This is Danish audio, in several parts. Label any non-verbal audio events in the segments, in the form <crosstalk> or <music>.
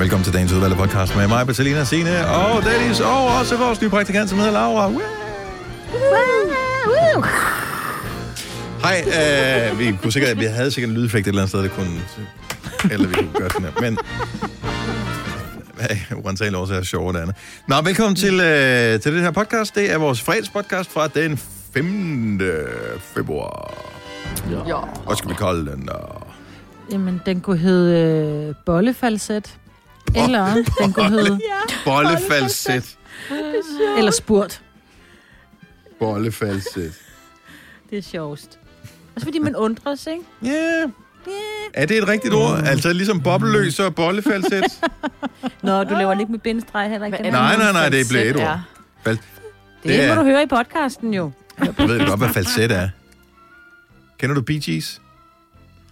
Velkommen til dagens udvalgte podcast med mig, Bettelina Signe og Dennis, og også vores nye praktikant, som hedder Laura. Woo! Hej, øh, vi kunne sikkert, vi havde sikkert en lydeffekt et eller andet sted, der kunne, eller vi kunne gøre sådan her, men Hey, uantageligt også er sjovere det andet. Nå, velkommen til, øh, til det her podcast. Det er vores fredagspodcast fra den 5. februar. Ja. Hvad skal vi kalde den? Uh... Jamen, den kunne hedde øh, bollefalset. Eller den kunne hedde... Bollefalset. Eller spurt. Bollefalset. Det er sjovest. Også fordi man undres, ikke? Ja. Yeah. Er det et rigtigt ord? Altså ligesom bobleløs og bollefalset? <laughs> Nå, du laver ikke med bindestreg heller ikke. Nej, nej, nej, det er blevet et ord. Fal- Det, det det er- må du høre i podcasten jo. Du ved godt, hvad falset er. Kender du Bee Gees?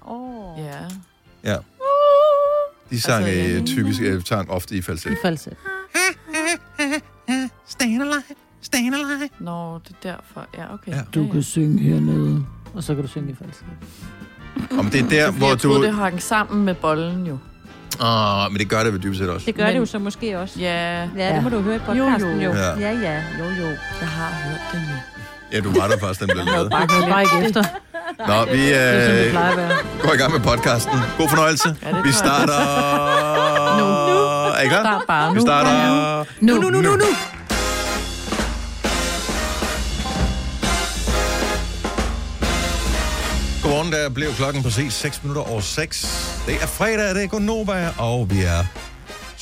Oh. Ja. Ja. De sang, Altså, ja. typisk øh, sang ofte i falset. Falset. Stayin' alive, stayin' alive. Nå, det er derfor. Ja, okay. Ja. Du kan synge hernede. Og så kan du synge i falset. Om det er der, hvor jeg du... det hang sammen med bollen jo. Åh, men det gør det vel dybest set også. Det gør Men- det jo så måske også. Ja, Ja, det må du høre i podcasten jo. Jo, jo. Ja, Ja. ja, jo, jo. jeg har hørt det nu. Ja, du var der først, den blev lavet. Jeg kan bare ikke efter. Nå, vi Det sådan, det øh, går i gang med podcasten. God fornøjelse. Ja, Vi starter... Nu. Er I klar? Start bare Vi nu. starter... Nu, nu, nu, nu, nu. Godmorgen, der blev klokken præcis 6 minutter over 6. Det er fredag, det er Gonova, og vi er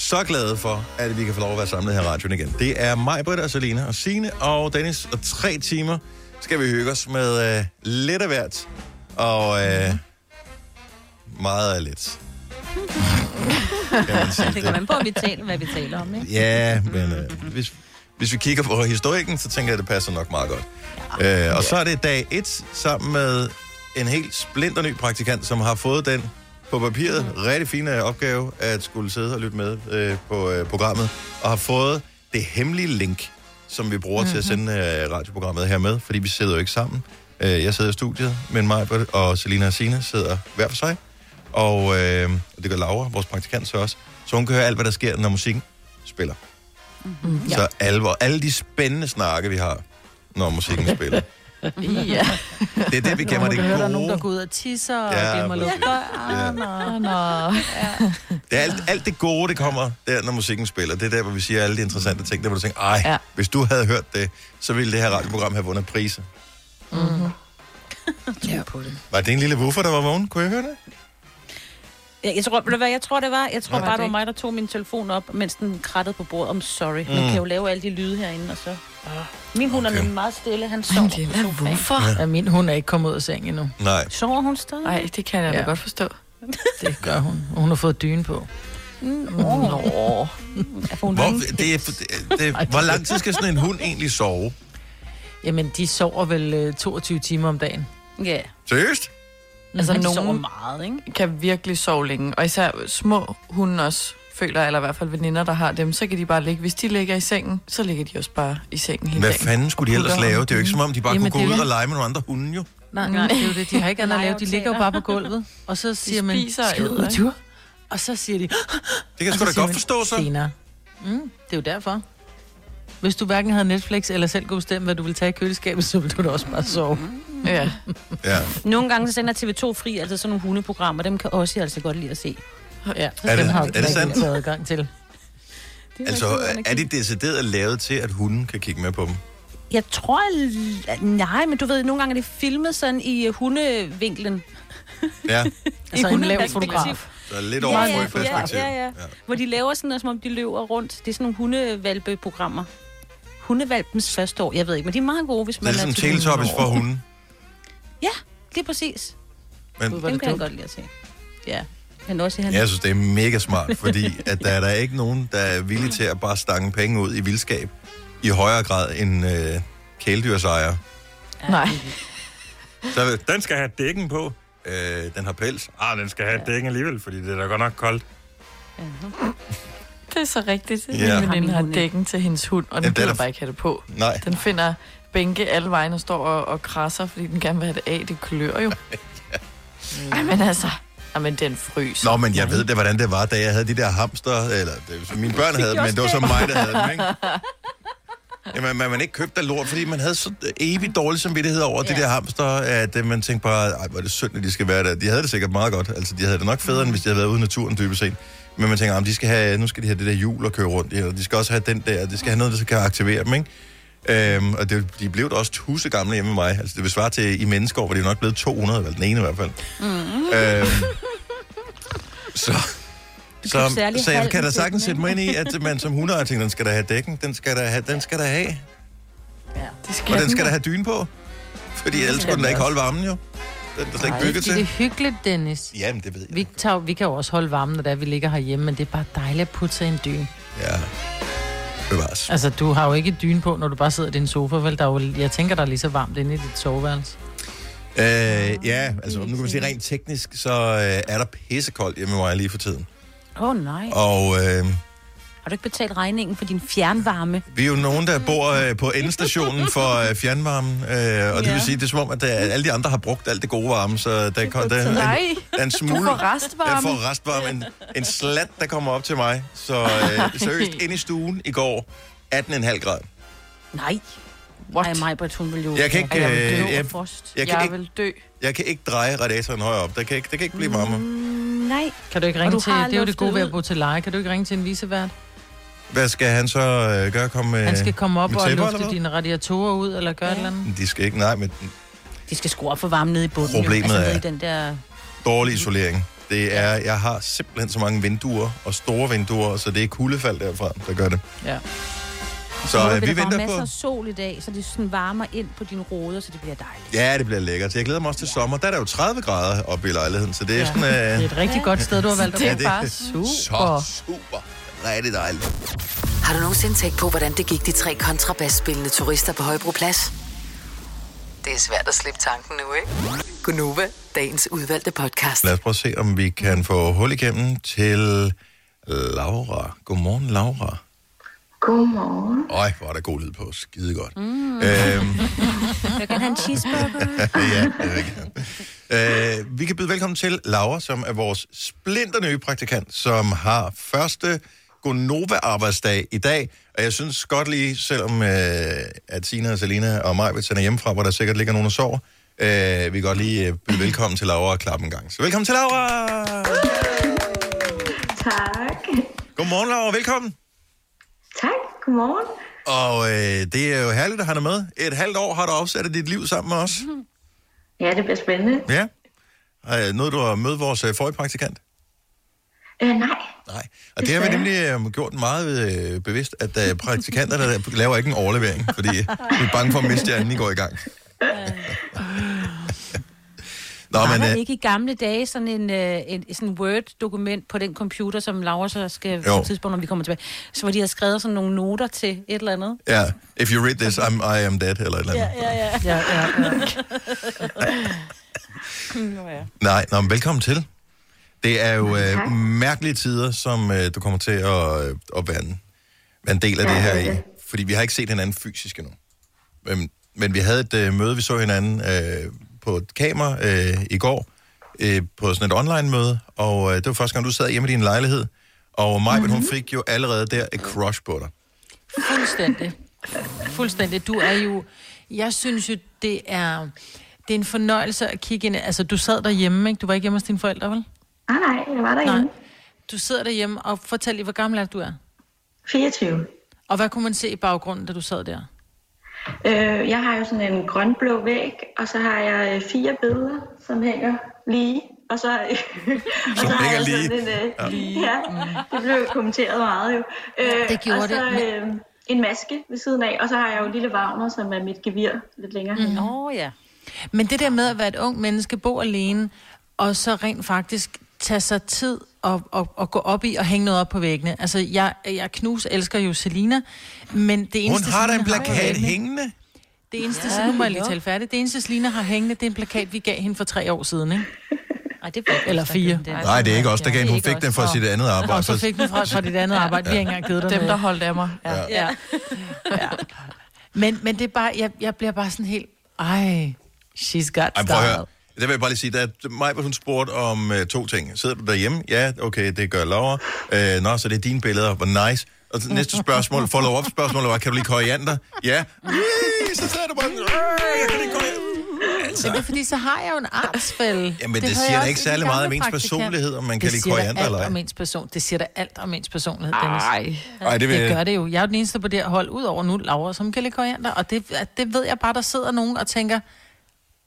så glade for, at vi kan få lov at være samlet her i radioen igen. Det er mig, Britta, og Selina, og Signe og Dennis, og tre timer skal vi hygge os med øh, lidt af hvert, og øh, meget af lidt. kan man sige. <laughs> Det kommer an på, at vi taler, hvad vi taler om, ikke? Ja, men øh, hvis, hvis vi kigger på historikken, så tænker jeg, at det passer nok meget godt. Ja. Øh, og så er det dag 1 sammen med en helt splinter ny praktikant, som har fået den på papiret rigtig fine opgave at skulle sidde og lytte med øh, på øh, programmet, og har fået det hemmelige link, som vi bruger mm-hmm. til at sende øh, radioprogrammet her med, fordi vi sidder jo ikke sammen. Øh, jeg sidder i studiet, men mig og Selina og Signe sidder hver for sig, og øh, det gør Laura, vores praktikant, så også. Så hun kan høre alt, hvad der sker, når musikken spiller. Mm, Ja. Så alvor, alle de spændende snakke, vi har, når musikken spiller. Ja. Det er det, vi Nå, gemmer du det høre, der er nogen, der gode. går ud og tisser, og Ja, glemmer at lukke døren. Ja. og- Nå. Det er alt, alt det gode, det kommer der, når musikken spiller. Det er der, hvor vi siger alle de interessante ting. Der, hvor du tænker, ej, ja. Ja. hvis du havde hørt det, så ville det her radioprogram have vundet priser. Ja, på det. Var det en lille woofer, der var vågen? Kunne jeg høre det? Jeg, jeg, tror, ved du hvad, jeg tror, det var. Jeg tror bare, det var mig, der tog min telefon op, mens den krattede på bordet. I'm sorry. Mm. Man kan jo lave alle de lyde herinde, og så... Min hund er Okay. nemlig meget stille. Han sover på sofaen. hvorfor? Ja, min hund er ikke kommet ud af sengen endnu. Nej. Sover hun stadig? Nej, det kan jeg da Ja. godt forstå. <laughs> Det gør hun. Og hun har fået dyne på. Mm, Nå. Hun Hvor, det er, det, det, hvor lang tid skal sådan en hund egentlig sove? Jamen, de sover vel øh, 22 timer om dagen. Ja. Seriøst? Altså, Altså, de sover nogen- meget, ikke? Kan virkelig sove længe. Og især små hunde også føler, eller i hvert fald veninder, der har dem, så kan de bare ligge. Hvis de ligger i sengen, så ligger de også bare i sengen hele Hvad dagen. fanden skulle de ellers Putter lave? Det er jo ikke som om, de bare Jamen, kunne gå ud og lege med nogle andre hunde, jo. Nej, nej, det er jo det. De har ikke <laughs> andet at lave. De ligger jo bare på gulvet. Og så siger man, spiser og skal vi ud og tur? Og så siger de, <gasps> Det kan jeg sgu da godt man, forstå, så. Senere. Mm, det er jo derfor. Hvis du hverken havde Netflix eller selv kunne bestemme, hvad du ville tage i køleskabet, så ville du da også bare sove. Ja. Ja. Nogle gange så sender TV2 fri, altså sådan nogle hundeprogrammer. Dem kan også altså godt lide at se. Ja, Er det- dem har er det sandt? taget adgang til. Det Altså, er de decideret lavet til, at hunden kan kigge med på dem? Jeg tror... Nej, men du ved, nogle gange er det filmet sådan i øh, hundevinklen. Ja, <laughs> Altså en lav fotograf. så lidt Ja, over ja, ja, perspektiv. ja, ja, ja. Hvor de laver sådan noget, som om de løber rundt. Det er sådan nogle hundevalpeprogrammer. Hundevalpens første år. Jeg ved ikke, men de er meget gode, hvis Det er man ligesom til Teletubbies hunde. for hunden. Ja, det er præcis. Men Gud, er Dem det kan jeg godt lide at se. Ja. Men også i han... jeg synes, det er mega smart, <laughs> fordi at der er der ikke nogen, der er villige til at bare stange penge ud i vildskab i højere grad end øh, kæledyrsejere. Nej. Så den skal have dækken på. Øh, den har pels. Ah, den skal have dækken alligevel, fordi det er da godt nok koldt. Det er så rigtigt. Ja. Ja. Min veninde har dækken til hendes hund, og Ja, den er gider bare ikke have det på. Nej. Den finder bænke alle vejen og står og, og krasser, fordi den gerne vil have det af. Det klør jo. <laughs> Ej, men altså... Jamen, den fryser. Nå, men jeg ved det, hvordan det var, da jeg havde de der hamster, eller det, mine børn havde dem, men det var så mig, der havde dem, ikke? <laughs> Jamen, man, man ikke købte af lort, fordi man havde så evigt dårlig samvittighed over ja. de der hamster, at øh, man tænkte bare, ej, hvor er det synd, at de skal være der. De havde det sikkert meget godt. Altså, de havde det nok federe, end hvis de havde været ude i naturen, dybest set. Men man tænker, om de skal have, nu skal de have det der hjul at køre rundt i, og de skal også have den der, de skal have noget, der kan aktivere dem, ikke? Øhm, og det, de blev også tusse gamle hjemme med mig. Altså, det vil svare til, i menneskeår, hvor de er nok blevet 200, eller den ene i hvert fald. Mm. Øhm, <laughs> så, så, så jeg kan da sagtens sætte mig ind i, at man som hundeejer tænker, den skal da have dækken, den skal da have, den skal da have, Det skal og den skal da have dyne på. Fordi ellers skulle den da ikke holde varmen, jo. Den er slet ikke bygget Det er til. hyggeligt, Dennis. Jamen, det ved jeg. Vi, tager, vi kan jo også holde varmen, når det er, vi ligger herhjemme, men det er bare dejligt at putte sig i en dyne. Ja. Bevares. Altså, du har jo ikke dyne på, når du bare sidder i din sofa, vel? Der er jo, jeg tænker, der er lige så varmt inde i dit soveværelse. Øh, ja, altså nu kan man sige rent teknisk, så øh, er der pissekoldt hjemme med mig lige for tiden. Åh oh, nej. Og øh, Har du ikke betalt regningen for din fjernvarme? vi er jo nogen, der bor øh, på endestationen for øh, fjernvarmen, øh, og det vil sige, det er som om, at der, alle de andre har brugt alt det gode varme, så der, kom, der, Nej, der er en du smule... får Jeg restvarme. får restvarme. En, en slat, der kommer op til mig. Så øh, seriøst, ind i stuen i går, 18,5 grader. Nej. What? Ej, mig, Britt, hun vil jo... Jeg kan ikke, øh, jeg, vil dø jeg-. Jeg kan, Jeg ikke, vil dø. jeg kan ikke dreje radiatoren højere op. Der kan ikke, der kan ikke blive varmere. Mm, nej. Kan du ikke ringe du til... Det er jo det gode ved at bo til leje. Kan du ikke ringe til en visevært? Hvad skal han så øh, gøre? Komme med, Han skal komme op med og tæpper, eller lufte hvad? dine radiatorer ud, eller gøre ja. et eller andet. De skal ikke, nej, men De skal skrue op for varmen nede i bunden. jo. Problemet altså, nede er- i den der... dårlig isolering. Det er, jeg har simpelthen så mange vinduer, og store vinduer, så det er kuldefald derfra, der gør det. Ja. Så øh, vi venter masser på... af sol i dag, så det sådan varmer ind på dine ruder, så det bliver dejligt. Ja, det bliver lækkert. Så jeg glæder mig også til sommer. Der er der jo 30 grader oppe i lejligheden, så det er Ja. sådan... Det er Øh, et rigtig godt sted, du har valgt at Det bo. er det- bare super. så super. Rigtig dejligt. Har du nogensinde tænkt på, hvordan det gik de tre kontrabasspillende turister på Højbroplads? Det er svært at slippe tanken nu, ikke? Gunova, dagens udvalgte podcast. Lad os prøve at se, om vi kan få hul igennem til Laura. Godmorgen, Laura. Godmorgen. Øj, hvor er der god lyd på. Skide godt. Mm. Øhm, <laughs> Jeg kan have en cheeseburger. <laughs> ja, det vil jeg gerne. Øh, vi kan byde velkommen til Laura, som er vores splinter nye praktikant, som har første Gonova-arbejdsdag i dag. Og jeg synes godt lige, selvom øh, at Sina og Selina og mig vil sende hjemmefra, hvor der sikkert ligger nogen og sover, øh, vi kan godt lige øh, byde velkommen til Laura og klappe en gang. Så velkommen til Laura! Tak. Godmorgen, Laura. Velkommen. Tak. Godmorgen. Og øh, det er jo herligt at have dig med. Et halvt år har du afsat dit liv sammen med os. Ja, det bliver spændende. Ja. Øh, noget, du har mødt vores øh, forrige praktikant? Øh, nej. Nej, og det har vi nemlig øh, gjort meget øh, bevidst, at øh, praktikanter der laver ikke en overlevering, fordi vi er bange for at miste jer, inden I går i gang. Nå, Var men der øh, ikke i gamle dage sådan en, øh, en sådan Word-dokument på den computer, som Laura så skal på et tidspunkt, når vi kommer tilbage, så hvor de har skrevet sådan nogle noter til et eller andet? ja, if you read this, I'm, I am dead, eller et eller andet. ja, ja. Ja, ja, ja. <laughs> Nå, ja. Nej, nå, men velkommen til. Det er jo øh, mærkelige tider, som øh, du kommer til at, øh, at være, en, være en del af Ja, det her er i. Fordi vi har ikke set hinanden fysisk endnu. Men, men vi havde et øh, møde, vi så hinanden øh, på et kamera øh, i går, øh, på sådan et online-møde, og øh, det var første gang, du sad hjemme i din lejlighed, og Maj, mm-hmm. hun fik jo allerede der et crush på dig. Fuldstændig. Fuldstændig. Du er jo... Jeg synes jo, det er... Det er en fornøjelse at kigge ind. Altså, du sad derhjemme, ikke? Du var ikke hjemme hos dine forældre, vel? Ah, nej, jeg var derhjemme. Nej. Du sidder derhjemme, og fortæl lige, hvor gammel er du er. 24. Og hvad kunne man se i baggrunden, da du sad der? Øh, jeg har jo sådan en grønblå væg, og så har jeg øh, fire billeder, som hænger lige. Og så, <laughs> og så har jeg lige. sådan en, øh, ja. <laughs> det blev jo kommenteret meget jo. Øh, det gjorde og så, det, Øh, en maske ved siden af, og så har jeg jo lille Wagner, som er mit gevir lidt længere mm. Nå ja. Men det der med at være et ung menneske, bo alene, og så rent faktisk tage sig tid og, og, og gå op i og hænge noget op på væggene. Altså, jeg, jeg knus elsker jo Selina, men det Hun eneste, har da en plakat hængende. Det eneste, ja, nu må jeg lige tale færdigt. Det eneste, Selina har hængende, det er en plakat, vi gav hende for tre år siden, ikke? Ej, det var Eller fire. Det. Nej, det er ikke os, der gav hende. Hun ikke fik den fra sit andet arbejde. Og så fik den fra, fra dit andet arbejde. Vi har ikke engang givet dig Dem, der holdt af mig. Ja. Ja. ja. Men, men det er bare, jeg, jeg bliver bare sådan helt, ej, she's got style. Det vil jeg bare lige sige, at mig, hun spurgte om uh, to ting. Sidder du derhjemme? Ja, okay, det gør Laura. Uh, nå, så det er dine billeder. Hvor nice. Og næste spørgsmål, <laughs> follow-up spørgsmål, var, kan du lide koriander? Ja. Ui, så sidder du bare, "Øh, jeg kan lide koriander. Men det er fordi, så har jeg jo en artsfælde. Jamen, det, det siger da ikke særlig meget om ens personlighed, om man kan lide koriander eller ej. om ens person. Det siger da alt om ens personlighed, Dennis. Ej. Ej, det vil Det gør det jo. Jeg er jo den eneste på det her hold, ud over nu Laura, som kan lide koriander. Og det, det ved jeg bare, der sidder nogen og tænker,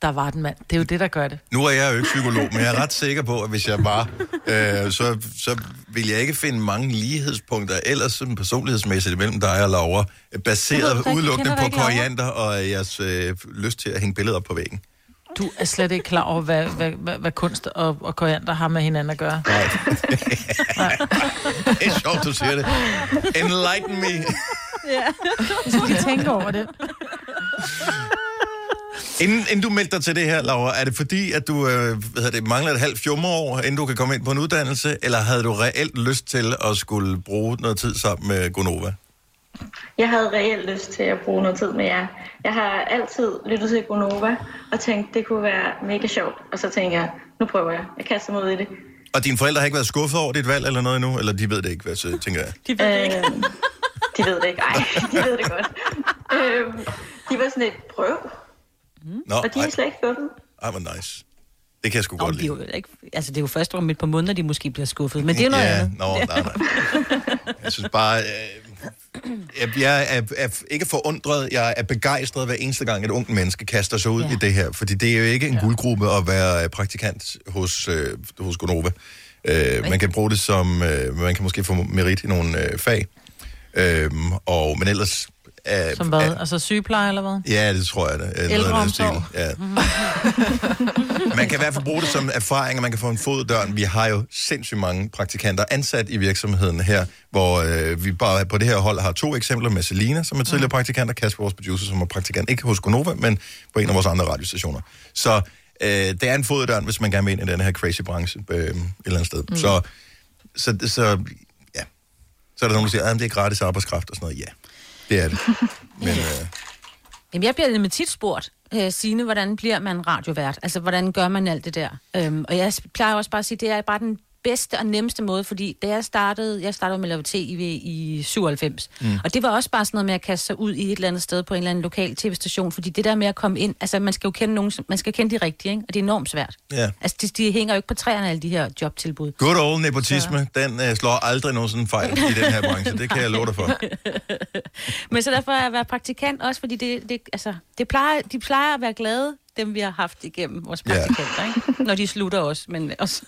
der var den mand. Det er jo det, der gør det. Nu er jeg jo ikke psykolog, men jeg er ret sikker på, at hvis jeg var, øh, så, så vil jeg ikke finde mange lighedspunkter ellers sådan personlighedsmæssigt imellem dig og Laura, Jeg baseret udelukkende på koriander og jeres øh, lyst til at hænge billeder op på væggen. Du er slet ikke klar over, hvad, hvad, hvad, hvad kunst og, og koriander har med hinanden at gøre. <laughs> Det er sjovt, du siger det. Enlighten me. Så skal de tænke over det. Inden, inden du meldte dig til det her, Laura, er det fordi, at du øh, hvad hedder det, mangler et halvt fjumreår, inden du kan komme ind på en uddannelse, eller havde du reelt lyst til at skulle bruge noget tid sammen med Gonova? Jeg havde reelt lyst til at bruge noget tid med jer. Jeg har altid lyttet til Gonova og tænkt, det kunne være mega sjovt. Og så tænker jeg, nu prøver jeg. Jeg kaster mig ud i det. Og dine forældre har ikke været skuffet over dit valg eller noget endnu? Eller de ved det ikke, hvad så tænker jeg? De ved det ikke. Øhm, de ved det ikke. Ej, de ved det godt. <laughs> Øhm, de var sådan et prøv, Nå, og de er slet ikke skuffet. ej, hvor nice. Det kan jeg sgu Nå, godt de er jo lide. ikke, altså, det er jo først om et par måneder, de måske bliver skuffet. Men det er jo noget ja, andet. Nå, nej, nej. Jeg synes bare, øh, jeg, jeg er, er ikke forundret, jeg er begejstret hver eneste gang, et ungt menneske kaster sig ud ja. I det her. Fordi det er jo ikke en ja. guldgruppe at være praktikant hos, øh, hos Gonova. Øh, man kan bruge det som, øh, man kan måske få merit i nogle øh, fag. Øh, og, men ellers... Øh, Som hvad? Altså sygepleje eller hvad? Ja, det tror jeg af stil. Ældreomsorg. Ja. <laughs> man kan i hvert fald bruge det som erfaring, og man kan få en fod i døren. Vi har jo sindssygt mange praktikanter ansat i virksomheden her, hvor øh, vi bare på det her hold har to eksempler med Selina, som er tidligere praktikant, og Kasper, vores producer, som er praktikant, ikke hos Gonova, men på en af vores andre radiostationer. Så øh, det er en fod i døren, hvis man gerne vil ind i den her crazy branche øh, et eller andet sted. Mm. Så, så, så, ja. Så er der nogen, der siger, at det er gratis arbejdskraft og sådan noget. Ja, det er det. <laughs> Men, øh, Jamen, jeg bliver nemlig tit spurgt, øh, Signe, hvordan bliver man radiovært? Altså, hvordan gør man alt det der? Øhm, og jeg plejer også bare at sige, det er bare den bedste og nemmeste måde, fordi da jeg startede, jeg startede med at lave tv i 97, mm. og det var også bare sådan noget med at kaste sig ud i et eller andet sted på en eller anden lokal tv-station, fordi det der med at komme ind, altså man skal jo kende nogen, man skal kende de rigtige, ikke? og det er enormt svært. ja. Altså, de, de hænger jo ikke på træerne, alle de her jobtilbud. Good old nepotisme, den øh, slår aldrig nogensinde fejl i den her branche. Det kan jeg love dig for. <laughs> Men så derfor er jeg at være praktikant også, fordi det, det, altså, det plejer, de plejer at være glade, dem vi har haft igennem vores praktikanter, ikke? når de slutter også. Men også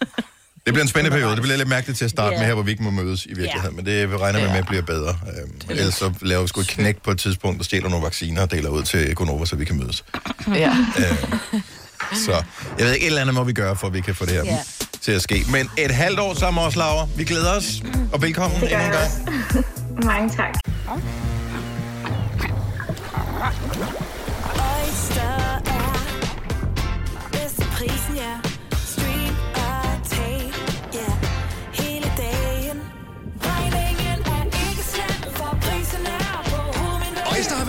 Det bliver en spændende periode. Det bliver lidt mærkeligt til at starte Ja. med her, hvor vi ikke må mødes i virkeligheden. Men det regner vi med at blive bedre. Øhm, ellers så laver vi sgu et knæk på et tidspunkt, og stjæler nogle vacciner og deler ud til Gonova, så vi kan mødes. Ja. Så jeg ved ikke, et eller andet må vi gøre, for at vi kan få det her Ja. til at ske. Men et halvt år sammen med os, Laura. Vi glæder os. Og velkommen endnu en gang. <laughs> Mange tak. Oyster er bedst prisen,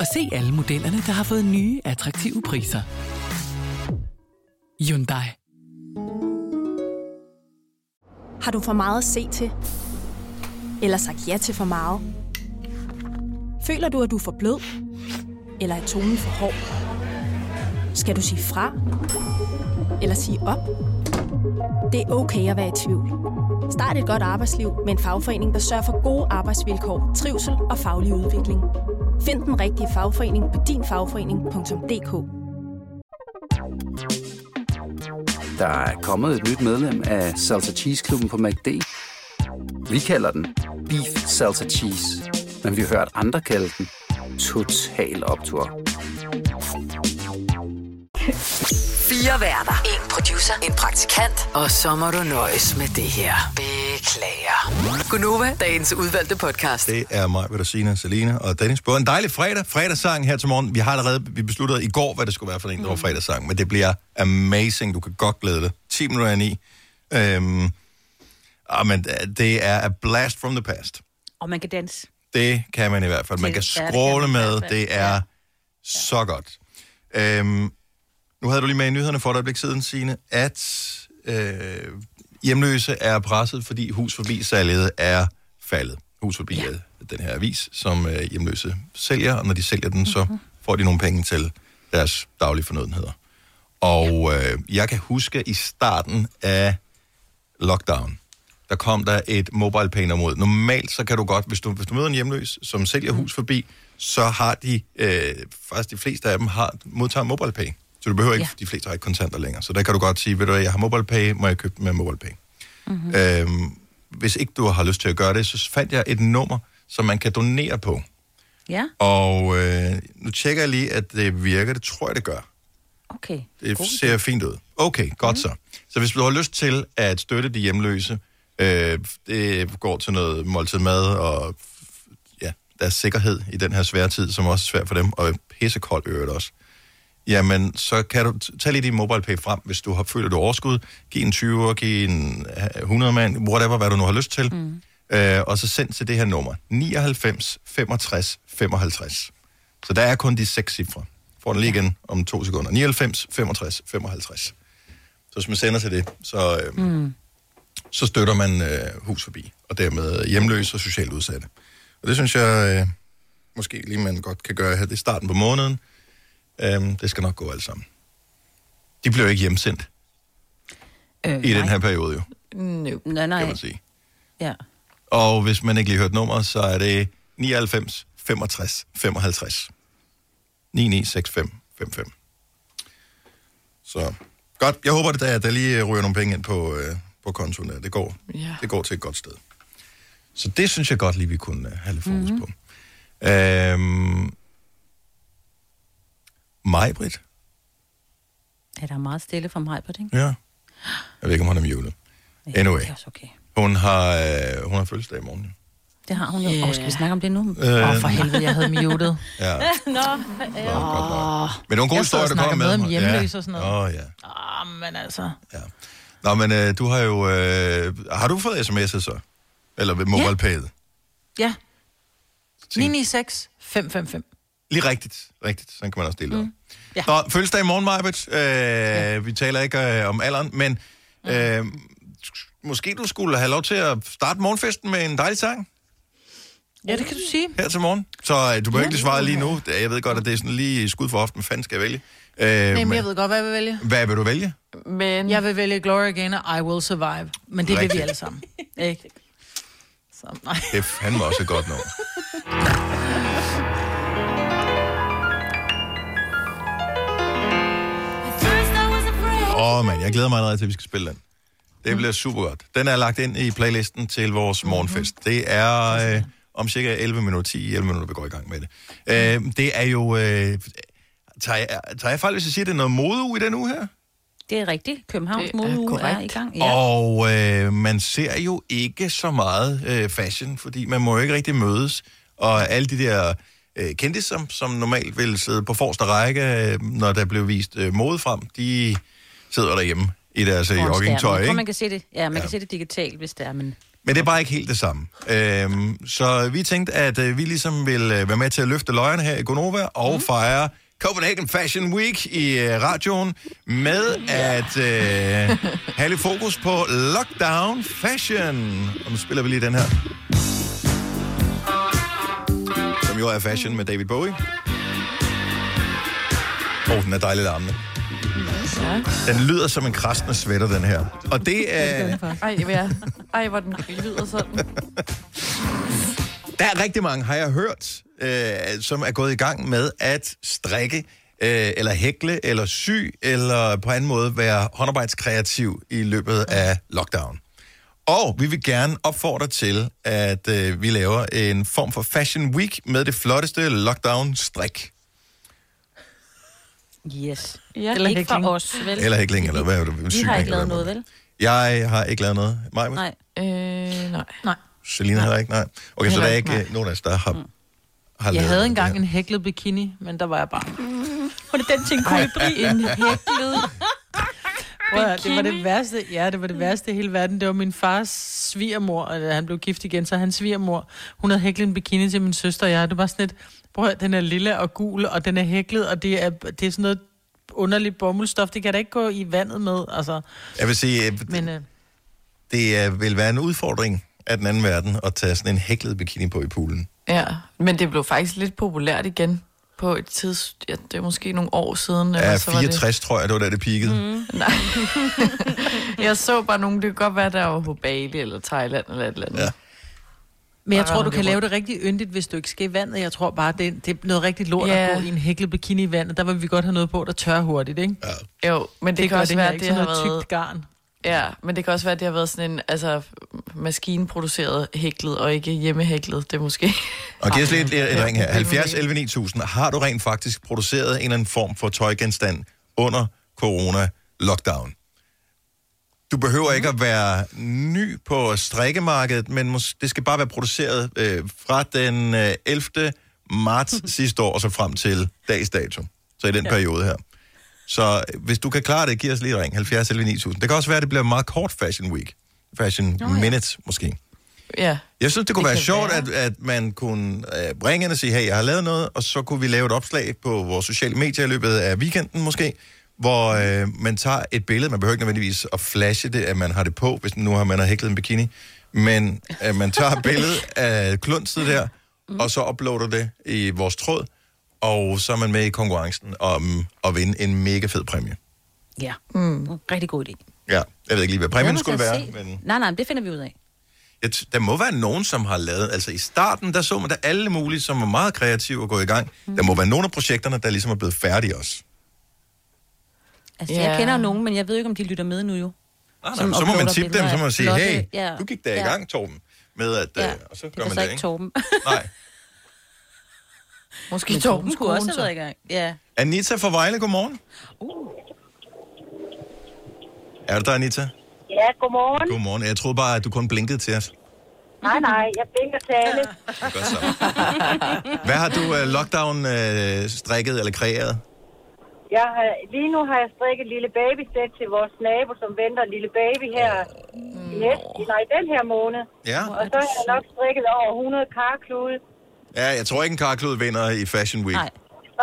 og se alle modellerne, der har fået nye, attraktive priser. Hyundai. Har du for meget at se til? Eller sagt ja til for meget? Føler du, at du er for blød? Eller er tonen for hård? Skal du sige fra? Eller sige op? Det er okay at være i tvivl. Start et godt arbejdsliv med en fagforening, der sørger for gode arbejdsvilkår, trivsel og faglig udvikling. Find den rigtige fagforening på dinfagforening.dk Der er kommet et nyt medlem af Salsa Cheese Klubben på MACD. Vi kalder den Beef Salsa Cheese, men vi har hørt andre kalde den Total Optor. Fire værter. En producer, en praktikant, og så må du nøjes med det her. Beklager. Gunova, dagens udvalgte podcast. Det er mig, Bettina, Selina og Dennis. Både en dejlig fredag, fredagssang her til morgen. Vi har allerede vi besluttede i går, hvad det skulle være for en, der var fredagssang, men det bliver amazing. Du kan godt glæde dig. 10 minutter ind i. Øhm, ah, men det er a blast from the past. Og man kan danse. Det kan man i hvert fald. Man kan i med. Det er Ja. så godt. Øhm, nu havde du lige med i nyhederne for et øjeblik siden, Signe, at øh, hjemløse er presset, fordi hus forbi salget er faldet. Hus forbi ja. den her avis, som øh, hjemløse sælger, og når de sælger den, så Mhm. får de nogle penge til deres daglige fornødenheder. Og øh, jeg kan huske i starten af lockdown, der kom der et mobile pay mod. Normalt så kan du godt, hvis du, hvis du møder en hjemløs, som sælger hus forbi, så har de, øh, faktisk de fleste af dem har modtager mobile pay. Så du behøver ikke, ja. de fleste har ikke kontanter længere. Så der kan du godt sige, ved du jeg har mobile pay, må jeg købe med mobile pay. Mm-hmm. Øhm, hvis ikke du har lyst til at gøre det, så fandt jeg et nummer, som man kan donere på. Ja, Og øh, nu tjekker jeg lige, at det virker. Det tror jeg, det gør. okay. Det God ser fint ud. Okay, godt mm. så. Så hvis du har lyst til at støtte de hjemløse, øh, det går til noget måltid mad og ja, deres sikkerhed i den her svære tid, som også er svær for dem, og pissekoldt øvrigt også. Jamen, så kan du tage lige din MobilePay frem, hvis du har følt, at du overskud. Giv en 20, giv en øh, 100 mand, whatever, hvad du nu har lyst til. Mm. Øh, og så send til det her nummer. 99 65 55. Så der er kun de seks cifre. Får den lige igen om to sekunder. 99 65 55. Så hvis man sender til det, så, øh, Mm. så støtter man øh, hus forbi, og dermed hjemløse og socialt udsatte. Og det synes jeg øh, måske lige, man godt kan gøre her. Det er starten på måneden. Øhm, det skal nok gå alt sammen. De bliver jo ikke hjemsendt Øh, i den her periode, jo, No. Nej, nej. kan man sige. Ja. Og hvis man ikke lige hørt nummeret, så er det 99 65 55. 9965 55. Så godt. Jeg håber, at der, der lige ryger nogle penge ind på, øh, på kontoen. der. Det går, Ja. det går til et godt sted. Så det synes jeg godt lige, vi kunne øh, have lidt fokus mm-hmm. på. Øhm, Majbrit? Er der meget stille mig på det? Ja. Jeg ved ikke, om hun er muted. Anyway. Det er også okay. Hun har, øh, hun har fødselsdag i morgen. jo. Det har hun jo. Yeah. Og skal vi snakke om det nu? Åh, Øh, oh, for helvede, jeg havde muted. <laughs> Ja. <laughs> Nå, Nå, godt nok. Men nogle gode Jeg sidder historier, og der snakker kommer med med. om hjemløse og sådan noget. Åh, oh, ja. Ah, men altså... Nå, men øh, du har jo... Øh, har du fået sms'er så? Eller ved mobile pay? Ja. 996 555. Lige rigtigt. Rigtigt. Sådan kan man også dele det. Mm. Ja. Nå, fødselsdag i morgen, Majbet. Øh, ja. Vi taler ikke øh, om alderen, men øh, måske du skulle have lov til at starte morgenfesten med en dejlig sang Ja, det kan du sige. her til morgen. Så øh, du behøver ikke lige svare lige nu. Jeg ved godt, at det er sådan lige skud for often. Hvad fanden skal jeg vælge? Øh, Nej, men jeg ved godt, hvad jeg vil vælge. hvad vil du vælge? Men Jeg vil vælge Gloria Gaynor, I Will Survive. Men det vil Rigtigt. vi alle sammen. Ikke? Så, nej. Det er fandme også et godt nummer. <laughs> Åh, oh, mand, jeg glæder mig allerede til, at vi skal spille den. Det bliver super godt. Den er lagt ind i playlisten til vores morgenfest. Det er øh, om cirka 11 minutter, 10-11 minutter, vi går i gang med det. Øh, det er jo... Øh, tager, jeg, tager jeg fejl, hvis jeg siger, det er noget modeuge i den uge her? Det er rigtigt. Københavns Det er er, i gang. Ja. Og øh, man ser jo ikke så meget øh, fashion, fordi man må jo ikke rigtig mødes. Og alle de der øh, kendte, som, som normalt vil sidde på forreste række, øh, når der blev vist øh, mode frem, de sidder derhjemme i deres øh, joggingtøj, ikke? man kan se det, ja, man Ja. kan se det digitalt, hvis det er, men... Men det er bare ikke helt det samme. Øhm, så vi tænkte, at øh, vi ligesom vil øh, være med til at løfte løjerne her i Gonova og mm. fejre Copenhagen Fashion Week i øh, radioen med at øh, <laughs> have lidt fokus på lockdown fashion. Og nu spiller vi lige den her. Som jo er fashion med David Bowie. Åh, oh, den er dejlig larmende. Den lyder som en krasende sweater, den her. Og det er... Ej, ja. Ej, hvor den lyder sådan. Der er rigtig mange, har jeg hørt, øh, som er gået i gang med at strikke, øh, eller hækle, eller sy, eller på anden måde være håndarbejdskreativ i løbet af lockdown. Og vi vil gerne opfordre til, at øh, vi laver en form for fashion week med det flotteste lockdown-strik. Yes. Ja. Eller ikke hækling. fra os, vel? Eller hækling, eller hvad er det? Vi har ikke lavet noget, vel? Jeg har ikke lavet noget. Mig, Nej. Øh, nej. Nej. Selina heller ikke, nej. Okay, så der er ikke, ikke øh, nogen af os, der har, har Jeg havde engang en hæklet bikini, men der var jeg bare... Var det den ting, kolibri? en hæklet <laughs> Prøv det var det værste, ja, det var det værste i hele verden. Det var min fars svigermor, og han blev gift igen, så hans svigermor, hun havde hæklet en bikini til min søster og jeg. Det var sådan et, prøv at den er lille og gul, og den er hæklet, og det er, det er sådan noget underligt bomuldstof. Det kan da ikke gå i vandet med, altså. Jeg vil sige, øh, Men øh, det øh, vil være en udfordring af den anden verden at tage sådan en hæklet bikini på i poolen. Ja, men det blev faktisk lidt populært igen på et tids... Ja, det er måske nogle år siden. eller Ja, så var 64 tror jeg, det var da det peakede. Det... Nej. <laughs> jeg så bare nogen, det kan godt være, der var på Bali eller Thailand eller et eller andet. Ja. Men jeg tror, du kan lave det rigtig yndigt, hvis du ikke skal i vandet. Jeg tror bare, det, er- det er noget rigtig lort Ja. at gå i en hæklet bikini i vandet. Der vil vi godt have noget på, der tør hurtigt, ikke? Ja. Jo, men det, det kan også det være, at det sådan har noget været... tykt garn. Ja, men det kan også være, at det har været sådan en altså, maskinproduceret hæklet, og ikke hjemmehæklet. Det er måske... Og giv os lidt et, et ring her. det er 70 muligt. 11 9000. Har du rent faktisk produceret en eller anden form for tøjgenstand under corona-lockdown? Du behøver ikke at være ny på strikkemarkedet, men mås- det skal bare være produceret øh, fra den øh, 11. marts <laughs> sidste år og så frem til dags dato. Så i den ja. periode her. Så øh, hvis du kan klare det, giv os lige ring. 70 11 9000. Det kan også være, at det bliver en meget kort fashion week. Fashion oh, ja. minute måske. Ja. Jeg synes, det kunne Det være sjovt, være. at, at man kunne øh, ringe ind og sige, hey, jeg har lavet noget, og så kunne vi lave et opslag på vores sociale medier i løbet af weekenden måske, hvor øh, man tager et billede, man behøver ikke nødvendigvis at flashe det, at man har det på, hvis nu har man har hæklet en bikini, men at man tager et billede af klunset der, Mm. og så uploader det i vores tråd, og så er man med i konkurrencen om at vinde en mega fed præmie. Ja, mm. rigtig god idé. Ja, jeg ved ikke lige, hvad præmien skulle til være, se. men... Nej, nej, det finder vi ud af. Jeg t- der må være nogen, som har lavet... Altså i starten, der så man der alle mulige, som var meget kreative og gået i gang. Mm. Der må være nogle af projekterne, der ligesom er blevet færdige også. Altså, Ja. jeg kender nogen, men jeg ved ikke, om de lytter med nu jo. Nej, Som nej, så må man tippe dem, så må man sige, hey, ja. du gik da i gang, Torben, med at... Ja. Øh, og så Det gør man så det, ikke? Torben. <laughs> Nej. Måske Men Torben skulle også have været i gang. Ja. Anita fra Vejle, godmorgen. Er du der, Anita? Ja, godmorgen. Godmorgen. Jeg troede bare, at du kun blinkede til os. Nej, nej, jeg blinker til alle. Godt så. Hvad har du uh, lockdown uh, strikket eller kreeret? Jeg har, lige nu har jeg strikket et lille babysæt til vores nabo, som venter en lille baby her i næste, nej, den her måned. Ja. Og så har jeg nok strikket over 100 karklude. Ja, jeg tror ikke, en karklud vinder i Fashion Week. Nej.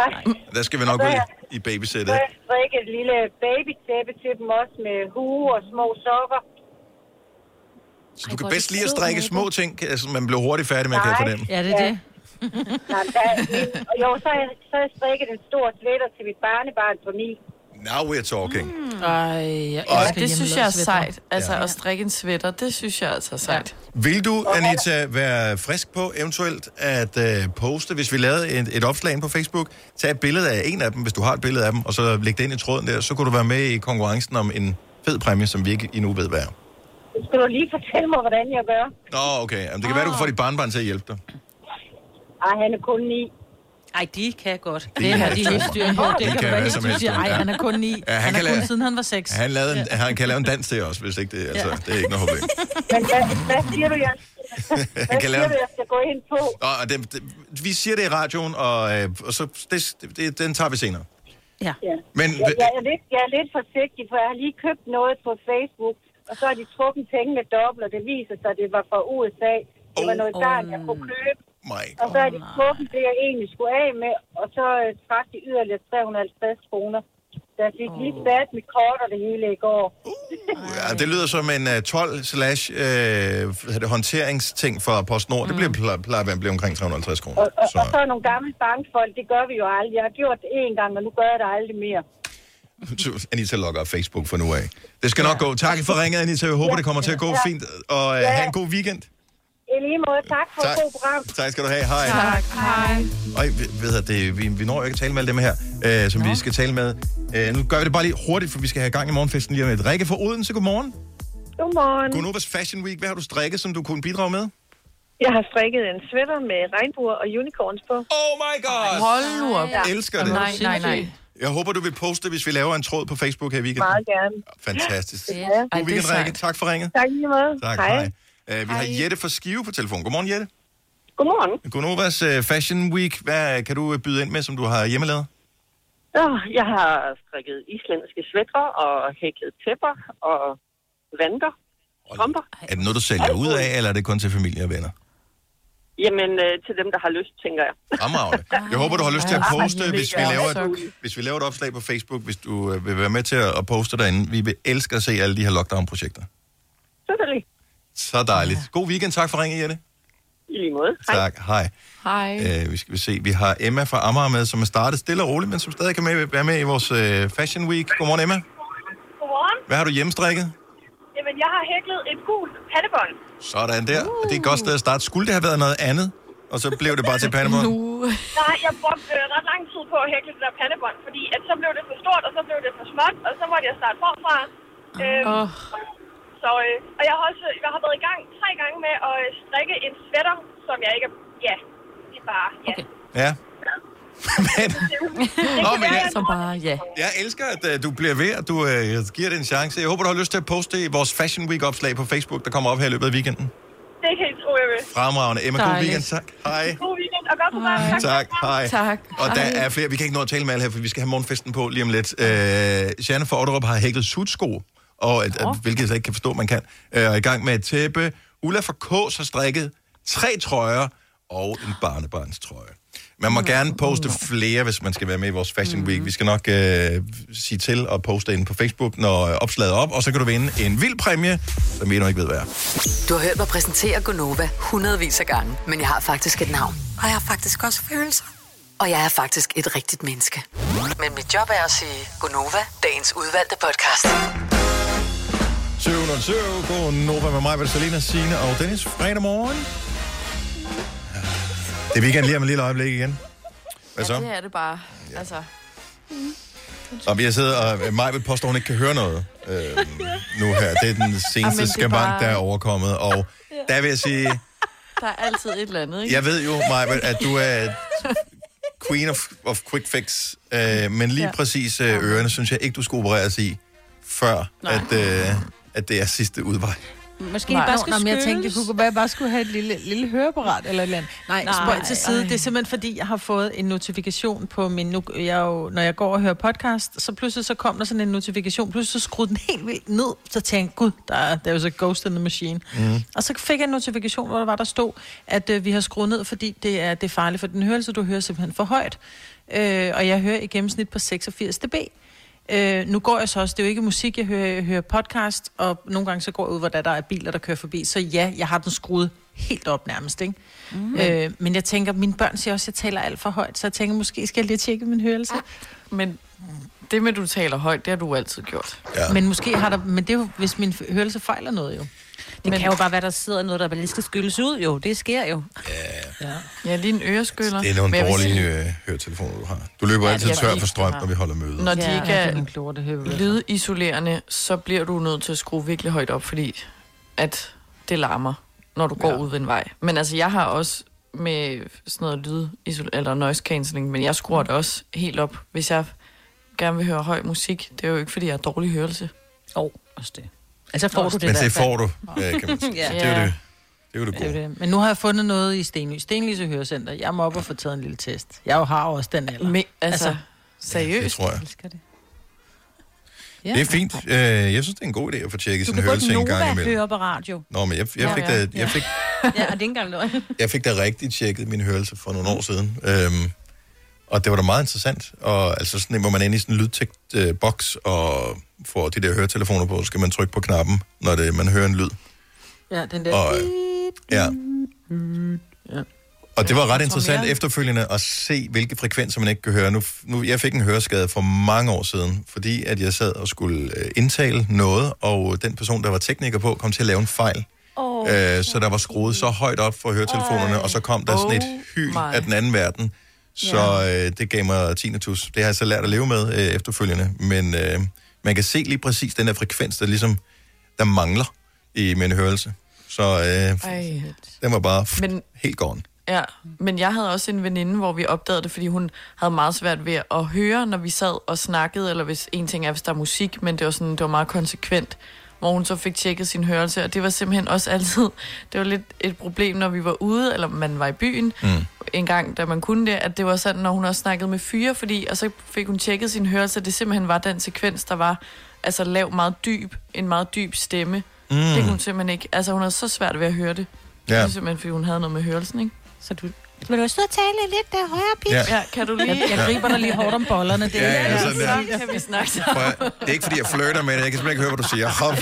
Nej. Der skal vi nok Og så ud i, i Så babysættet. har jeg strikket et lille babytæppe til dem også med hue og små sokker. Så du kan bedst lide at strikke små ting, altså man bliver hurtigt færdig med, kan jeg Nej. fornemme. Ja, det er det. <laughs> Nej, der, og jo, så har, jeg, så har jeg strikket en stor sweater til mit barnebarn på 9. Now we're talking. Ej, jeg Og- Det synes jeg er sejt. Altså, Ja. at strikke en sweater, det synes jeg altså er sejt. Vil du, Anita, være frisk på eventuelt at uh, poste, hvis vi lavede et, et opslag ind på Facebook, tag et billede af en af dem, hvis du har et billede af dem, og så læg det ind i tråden der, så kunne du være med i konkurrencen om en fed præmie, som vi ikke endnu ved, hvad er. Skal du lige fortælle mig, hvordan jeg gør? Nå, okay. Jamen, det kan være, du kan få dit barnbarn til at hjælpe dig. Ej, han er kun 9. Ej, de kan godt. Det har de helt styr på. Det De kan være helt sige, ej, ja. han er kun ni. Ja, han han, kan er kun lave- siden han var seks. Han, lavede en, han kan lave en dans til os, hvis ikke det, altså, det er ikke noget problem. Men hvad, hvad siger du, jeg, <laughs> hvad Han kan siger lave du, jeg skal gå ind på? og det, det, vi siger det i radioen, og, øh, og så det, det, den tager vi senere. Ja. Ja. Men Jeg, jeg, er lidt, jeg er lidt forsigtig, for jeg har lige købt noget på Facebook, og så har de trukket pengene dobbelt, og det viser sig, at det var fra USA. Det var noget garn, jeg kunne købe. My Og så har de trukket det, jeg egentlig skulle af med, og så øh, trak de yderligere 350 kroner. Så jeg fik lige sat mit kort og det hele i går. Ja, det lyder som en uh, 12 slash uh, det, håndteringsting for PostNord. Mm. Det bliver, plejer, plejer at blive omkring 350 kroner. Og, og, Så. og så er nogle gamle bankfolk, det gør vi jo aldrig. Jeg har gjort det én gang, og nu gør jeg det aldrig mere. Anita logger Facebook for nu af. Det skal nok gå. Tak for ringet, Anita. Jeg håber, det kommer til at gå Ja. fint. Og uh, Ja. have en god weekend. I lige måde, tak for Tak. et god program. Tak skal du have. Hej. Tak. Hej. Og ved jeg, det, vi, vi når jo ikke at tale med alle dem her, øh, som vi skal tale med. Øh, nu gør vi det bare lige hurtigt, for vi skal have gang i morgenfesten lige om lidt. Rikke fra Odense, godmorgen. Godmorgen. Godnovas Fashion Week. Hvad har du strikket, som du kunne bidrage med? Jeg har strikket en sweater med regnbuer og unicorns på. Oh my god! Hold nu op. Jeg elsker det. Nej, nej, nej. Jeg håber, du vil poste, hvis vi laver en tråd på Facebook her i weekenden. Meget gerne. Fantastisk. Ja. God weekend, Rikke. Tak for ringet. Tak lige måde. Tak, hej. hej. Uh, vi har Jette fra Skive på telefon. Godmorgen, Jette. Godmorgen. Gonovas uh, Fashion Week. Hvad kan du øh, byde ind med, som du har hjemmelavet? Ja, jeg har strikket islandske svætter og hækket tæpper og vanter. Strømper. Er det noget, du sælger ud af, eller er det kun til familie og venner? Jamen, øh, til dem, der har lyst, tænker jeg. Fremragende. Jeg håber, du har lyst til at poste, hvis vi, laver et, hvis vi laver et opslag på Facebook, hvis du øh, vil være med til at at poste derinde. Vi vil elske at se alle de her lockdown-projekter. Selvfølgelig. Så dejligt. God weekend. Tak for ringet, Jette. I lige måde. Tak. Hej. Hej. Øh, vi skal se. Vi har Emma fra Amager med, som er startet stille og roligt, men som stadig kan med, være med i vores øh, Fashion Week. Godmorgen, Emma. Godmorgen. Hvad har du hjemmestrikket? Jamen, jeg har hæklet et gult pattebånd. Sådan der. Uh. Det er et godt sted at starte. Skulle det have været noget andet? Og så blev det bare til pandebånd? Nej, jeg brugte øh, ret lang tid på at hækle det der pandebånd, fordi at så blev det for stort, og så blev det for småt, og så måtte jeg starte forfra. Øhm, Åh. Så, øh, og jeg har også jeg har været i gang tre gange med at øh, strikke en sweater, som jeg ikke er... Ja, det er bare... Ja. Okay. Ja. <laughs> men, Nå, men jeg, Så bare, ja. jeg elsker, at uh, du bliver ved, at du uh, giver det en chance. Jeg håber, du har lyst til at poste i vores Fashion Week-opslag på Facebook, der kommer op her i løbet af weekenden. Det kan I tro, jeg vil. Fremragende. Emma, god weekend. Tak. Hej. God weekend, og godt program. Tak, hej. Tak. Og der Hej. er flere, vi kan ikke nå at tale med alle her, for vi skal have morgenfesten på lige om lidt. Øh, Janne fra Otterup har hæklet sutsko, og, at, at, hvilket jeg så ikke kan forstå, man kan. Øh, og er i gang med et tæppe. Ulla fra Kås har strikket tre trøjer og en barnebarnstrøje. Man må gerne poste flere, hvis man skal være med i vores Fashion Week. Vi skal nok øh, sige til og poste ind på Facebook, når øh, opslaget er op, og så kan du vinde en vild præmie, som vi endnu ikke ved, hvad er. Du har hørt mig præsentere Gonova hundredvis af gange, men jeg har faktisk et navn. Og jeg har faktisk også følelser. Og jeg er faktisk et rigtigt menneske. Men mit job er at sige Gonova, dagens udvalgte podcast. 707, god Nova med mig, Selina, Signe og Dennis. Fredag morgen. Det er weekend lige om et lille øjeblik igen. Hvad så? Ja, det er det bare. Altså, Og vi har siddet, og Maj vil påstå, at hun ikke kan høre noget øh, <laughs> nu her. Det er den seneste er skabant, bare- der er overkommet. Og der vil jeg sige, der er altid et eller andet, ikke? jeg ved jo, Maj, at du er queen of, of quick fix. Øh, men lige Ja. præcis øh, ørerne, synes jeg ikke, du skal opereres i, før at, øh, at det er sidste udvej. Måske Nej, bare skal nå, jeg tænkte, det kunne være, at jeg bare skulle have et lille, lille høreapparat eller et eller andet. Nej, Nej, spøj til side. ej. Det er simpelthen fordi, jeg har fået en notifikation på min... Nu, jeg jo, når jeg går og hører podcast, så pludselig så kom der sådan en notifikation. Pludselig så skruede den helt vildt ned. Så tænkte jeg, gud, der er, der er jo så ghost in the machine. Mm. Og så fik jeg en notifikation, hvor der var, der stod, at øh, vi har skruet ned, fordi det er, det er farligt for den hørelse. Du hører simpelthen for højt. Øh, og jeg hører i gennemsnit på 86 dB. Øh, nu går jeg så også, det er jo ikke musik, jeg hører, jeg hører podcast, og nogle gange så går jeg ud, hvor der, der er biler, der kører forbi. Så ja, jeg har den skruet helt op nærmest, ikke? Mm. Øh, men jeg tænker, mine børn siger også, at jeg taler alt for højt, så jeg tænker, måske skal jeg lige tjekke min hørelse. Men det med, at du taler højt, det har du altid gjort. Ja. Men måske har der, men det er jo, hvis min hørelse fejler noget jo. Det men, kan jo bare være, der sidder noget, der bare lige skal skylles ud, jo. Det sker jo. Ja, ja lige en øreskyller. Det er nogle dårlige sige- øh, høretelefoner, du har. Du løber Ja, altid tør for strøm, ja. når vi holder møde. Når de Ja, ikke er er vi. lydisolerende, så bliver du nødt til at skrue virkelig højt op, fordi at det larmer, når du går Ja. ud ved en vej. Men altså, jeg har også med sådan noget lydisol eller noise cancelling, men jeg skruer det også helt op, hvis jeg gerne vil høre høj musik. Det er jo ikke, fordi jeg har dårlig hørelse. Åh, oh, også det. Altså får du det Men det får du, øh, kan man sige. <laughs> Ja. Det er jo det. Det er jo det Det er gode. det. Men nu har jeg fundet noget i Stenly. Stenlyse Hørecenter. Jeg må op og få taget en lille test. Jeg jo har jo også den alder. Men, altså, Altså, seriøst? Det tror jeg. elsker det. Det er fint. Øh, jeg synes, det er en god idé at få tjekket Du sin kan hørelse en gang imellem. høre på radio. Nå, men jeg, jeg, fik Ja, da, ja. jeg, fik, <laughs> Ja, og det er ikke engang løgn. jeg fik da rigtig tjekket min hørelse for nogle år siden. Øhm, og det var da meget interessant. Og altså sådan, hvor man er inde i sådan en lydtægt øh, boks og får de der høretelefoner på, så skal man trykke på knappen, når det, man hører en lyd. Ja, den der... Og, øh, ja. Ja. Og det var ret interessant mere- efterfølgende at se, hvilke frekvenser man ikke kan høre. Nu, nu, jeg fik en høreskade for mange år siden, fordi at jeg sad og skulle øh, indtale noget, og den person, der var tekniker på, kom til at lave en fejl. Oh, Øh, så der var skruet så højt op for høretelefonerne, og så kom der sådan et Oh hyl my. af den anden verden. Så øh, det gav mig tinnitus. Det har jeg så lært at leve med øh, efterfølgende. Men øh, man kan se lige præcis den der frekvens, der ligesom der mangler i min hørelse. Så øh, Ej. den var bare Men helt gone. Ja, men jeg havde også en veninde, hvor vi opdagede det, fordi hun havde meget svært ved at høre, når vi sad og snakkede, eller hvis en ting er, hvis der er musik, men det var sådan, det var meget konsekvent, hvor hun så fik tjekket sin hørelse, og det var simpelthen også altid, det var lidt et problem, når vi var ude, eller man var i byen, Mm. en gang, da man kunne det, at det var sådan, når hun også snakkede med fyre, fordi, og så fik hun tjekket sin hørelse, at det simpelthen var den sekvens, der var, altså lav meget dyb, en meget dyb stemme. Mm. Det kunne hun simpelthen ikke, altså hun havde så svært ved at høre det. Ja. Det er simpelthen, fordi hun havde noget med hørelsen, ikke? Så du... Vil du stå og tale lidt der højere, pige? Ja. Ja, kan du lige... Jeg, jeg griber dig lige hårdt om bollerne. Det Ja, er ja, sådan der. Så kan vi snakke sammen. at- Det er ikke, fordi jeg flirter med det. Jeg kan simpelthen ikke høre, hvad du siger. Hop.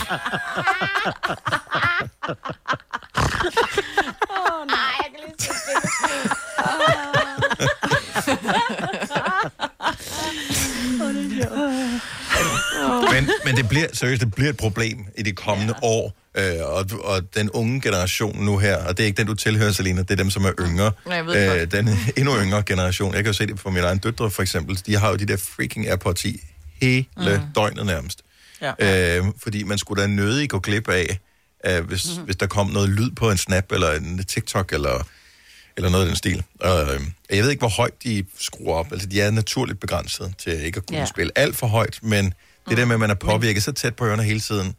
Åh, nej, jeg kan lige se Men, men det bliver, seriøst, det bliver et problem i de kommende ja. år. Øh, og, og den unge generation nu her, og det er ikke den, du tilhører, Selina, det er dem, som er yngre. Ja, jeg ved godt. den endnu yngre generation. Jeg kan jo se det på mine egne døtre, for eksempel. De har jo de der freaking AirPods i hele mm. døgnet nærmest. Ja. Øh, fordi man skulle da nødig gå glip af, øh, hvis, mm. hvis der kom noget lyd på en snap, eller en TikTok, eller, eller noget af den stil. Øh, jeg ved ikke, hvor højt de skruer op. Altså, de er naturligt begrænset til ikke at kunne Ja. spille alt for højt, men det der med, at man er påvirket så tæt på ørerne hele tiden,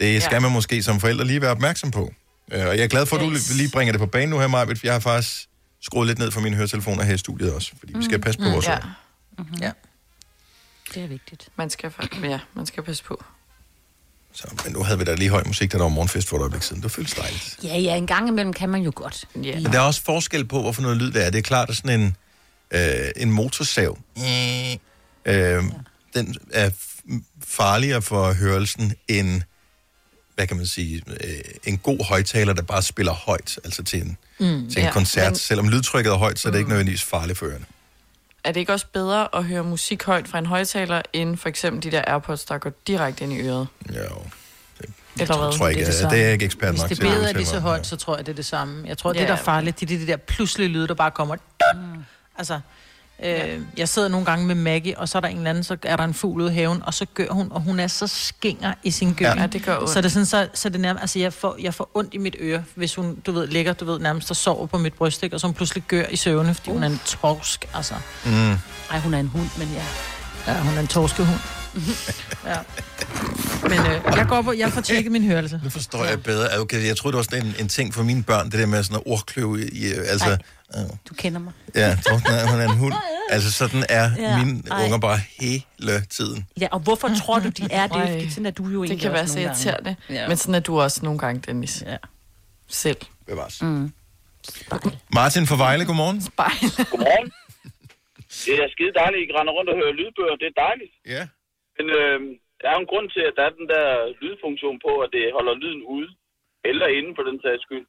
det skal Ja. man måske som forældre lige være opmærksom på. Øh, og jeg er glad for, at du Yes. lige bringer det på banen nu her, Majbet, for jeg har faktisk skruet lidt ned for mine høretelefoner her i studiet også, fordi vi skal passe på vores Ja. ord. Ja. Det er vigtigt. Man skal, ja, man skal passe på. Så, men nu havde vi da lige høj musik, da der var morgenfest for et øjeblik siden. Det føles dejligt. Ja, ja, en gang imellem kan man jo godt. Ja. Men der er også forskel på, hvorfor noget lyd det er. Det er klart, at sådan en, øh, en motorsav, øh, den er farligere for hørelsen end, hvad kan man sige, øh, en god højtaler, der bare spiller højt, altså til en, mm, til en ja, koncert. men-. Selvom lydtrykket er højt, så er det ikke nødvendigvis farligt for ørerne. Er det ikke også bedre at høre musik højt fra en højtaler, end for eksempel de der AirPods, der går direkte ind i øret? Jo, Eller jeg hvad? tror, tror ikke, det er det det, samme. det er jeg ikke ekspert Hvis nok det til. at beder lige så højt, så tror jeg, det er det samme. Jeg tror, det Ja. der er farligt, det er det der pludselige lyde, der bare kommer. Mm. Altså, øh, jeg sidder nogle gange med Maggie, og så er der en eller anden, så er der en fugl ude i haven, og så gør hun, og hun er så skinger i sin gør. Ja, det gør ondt. Så er det sådan, så, så er det nærmest, altså jeg får, jeg får ondt i mit øre, hvis hun, du ved, ligger, du ved, nærmest og sover på mit bryst, ikke? og så hun pludselig gør i søvne, fordi hun er en torsk, altså. Mm. Ej, hun er en hund, men ja. Ja, hun er en torskehund. Ja. Men øh, jeg går på, jeg får tjekket min hørelse. Nu forstår jeg bedre. Okay, jeg troede, det var sådan en, en ting for mine børn, det der med sådan noget ordkløv i, i altså... Du kender mig. Ja, hun er, hun er en hund. <laughs> Altså, sådan er Ja, ja, mine ej. unger bare hele tiden. Ja, og hvorfor tror du, de er det? Ej. Fordi sådan er du jo egentlig Det kan være så irriterende. Ja. Men sådan er du også nogle gange, Dennis. Ja. Selv. Bevares. Mm. Martin fra Vejle, godmorgen. Spejl. Godmorgen. Det er skide dejligt, at I render rundt og hører lydbøger. Det er dejligt. Ja. Men øh, der er jo en grund til, at der er den der lydfunktion på, at det holder lyden ude. Eller inde for den sags skyld.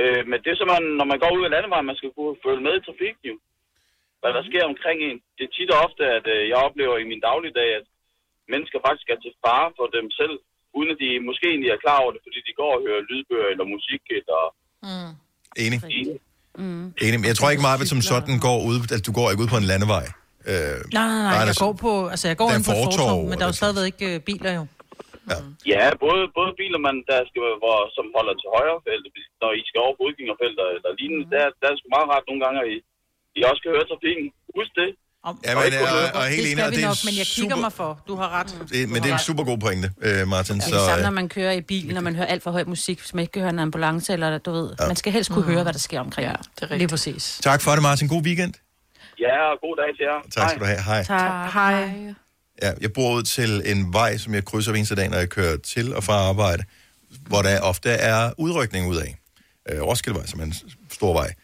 Øh, men det er som, man, når man går ud af landevejen, man skal kunne følge med i trafikken jo. Hvad der sker omkring en. Det er tit og ofte, at øh, jeg oplever i min dagligdag, at mennesker faktisk er til fare for dem selv, uden at de måske egentlig er klar over det, fordi de går og hører lydbøger eller musik eller... Mm. Enig. Mm. Enig. Jeg tror ikke, Marvind som sådan går ud, altså du går ikke ud på en landevej. Øh, Nej, nej, nej, jeg er går på, altså jeg går er ind på fortov, men der er jo stadigvæk ikke øh, biler jo. Ja, både, både biler, man, der skal, hvor, som holder til højre felt, når I skal over fodgængerfelter eller lignende, der, der er sgu meget rart nogle gange, at I, I også kan høre trafikken. Husk det. Om, Ja, men, og, og, og helt det enig, skal og vi det er nok, men jeg kigger super, mig for. Du har ret. det, men det er en super god pointe, øh, Martin. Det er Så, det samme, når øh, man kører i bil, når man hører alt for høj musik, hvis man ikke kan høre en ambulance, eller du ved, man skal helst kunne høre, hvad der sker omkring. Ja, det er Lige rigtigt. præcis. tak for det, Martin. God weekend. Ja, og god dag til jer. Tak skal du have. Hej. Tak. Hej. Ja, jeg bor ud til en vej, som jeg krydser hver eneste dag, når jeg kører til og fra arbejde, hvor der ofte er udrykning ud af. Øh, Roskildevej, som er en stor vej.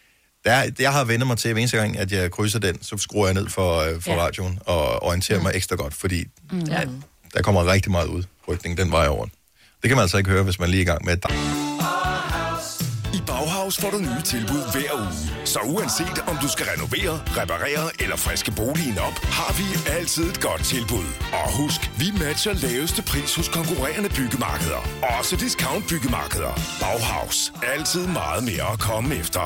Der, jeg har vendt mig til, at hver eneste gang, at jeg krydser den, så skruer jeg ned for, øh, for Ja. radioen og orienterer mm. mig ekstra godt, fordi Mm. ja. der kommer rigtig meget udrykning den vej over. Det kan man altså ikke høre, hvis man lige er i gang med at I Bauhaus får du nye tilbud hver uge. Så uanset om du skal renovere, reparere eller friske boligen op, har vi altid et godt tilbud. Og husk, vi matcher laveste pris hos konkurrerende byggemarkeder. Også discount byggemarkeder. Bauhaus. Altid meget mere at komme efter.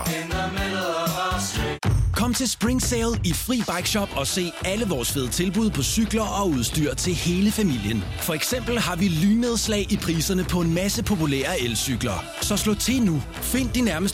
Kom til Spring Sale i Fri Bike Shop og se alle vores fede tilbud på cykler og udstyr til hele familien. For eksempel har vi lynnedslag i priserne på en masse populære elcykler. Så slå til nu. Find din nærmeste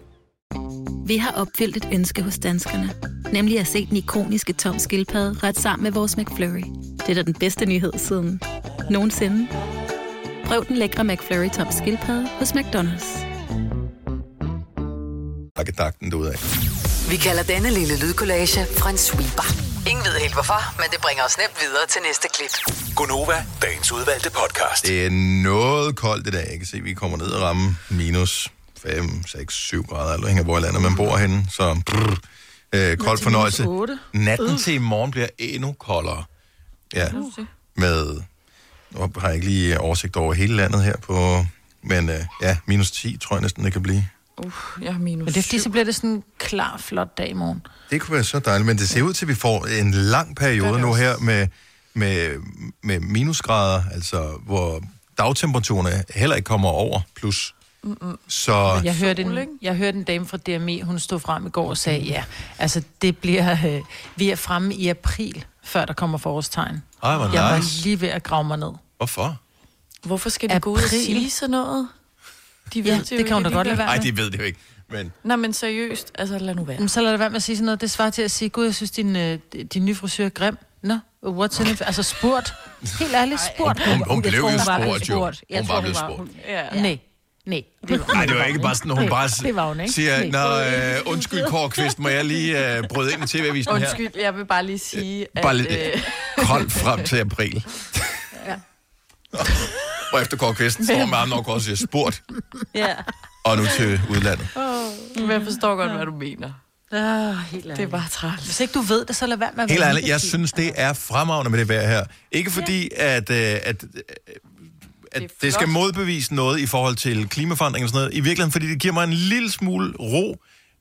Vi har opfyldt et ønske hos danskerne. Nemlig at se den ikoniske tom skildpadde ret sammen med vores McFlurry. Det er da den bedste nyhed siden nogensinde. Prøv den lækre McFlurry tom skildpadde hos McDonald's. Pakkedagten derudad. Vi kalder denne lille lydkollage en sweeper. Ingen ved helt hvorfor, men det bringer os nemt videre til næste klip. Gonova, dagens udvalgte podcast. Det er noget koldt i dag. Jeg kan se, at vi kommer ned og ramme minus 5, 6, 7 grader, eller hænger hvor i landet man bor henne. Så brrr, øh, kold til fornøjelse. Natten til i morgen bliver endnu koldere. Ja, med... Nu har jeg ikke lige oversigt over hele landet her på... Men øh, ja, minus 10 tror jeg næsten, det kan blive. Uh, jeg har minus Men det er fordi, så bliver det sådan en klar, flot dag i morgen. Det kunne være så dejligt, men det ser ud til, at vi får en lang periode nu her med, med, med minusgrader, altså hvor dagtemperaturerne heller ikke kommer over plus. Mm-mm. Så Jeg hørte, en, jeg hørte en dame fra DMI, hun stod frem i går og sagde, ja, altså det bliver, øh, vi er fremme i april, før der kommer forårstegn. Ej, hvor jeg var nice. lige ved at grave mig ned. hvorfor? Hvorfor skal de gå ud og sige sådan noget? De Ja, jo det kan hun da godt lade være Nej, de ved det jo ikke. Men Nej, men seriøst, altså lad nu være. Jamen, så lad det være med at sige sådan noget. Det svarer til at sige, gud, jeg synes, din, øh, din nye frisør er grim. Nå, what's in it? Altså spurgt. Helt ærligt, spurgt. Hun- hun- hun Jeg blev jo var spurgt, jo. Hun var blevet spurgt. hun- Ja. Nej, nej. Det var, Nej, det var ikke bare sådan, hun bare det var hun ikke. siger, Nej. Nå, øh, undskyld, Kåre må jeg lige øh, bryde ind i tv-avisen her? Undskyld, jeg vil bare lige sige, at... Bare lidt øh, <laughs> koldt frem til april. <laughs> Ja. Og efter Kåre Kvist står med armen over og siger spurgt, Ja. og nu til udlandet. Oh, men jeg forstår godt, hvad du mener. Ah, helt Det er bare træls. Hvis ikke du ved det, så lad være med at Helt ærligt, jeg synes, det er fremragende med det vejr her. Ikke fordi, at, øh, at, øh, at det skal modbevise noget i forhold til klimaforandring og sådan noget. I virkeligheden, fordi det giver mig en lille smule ro,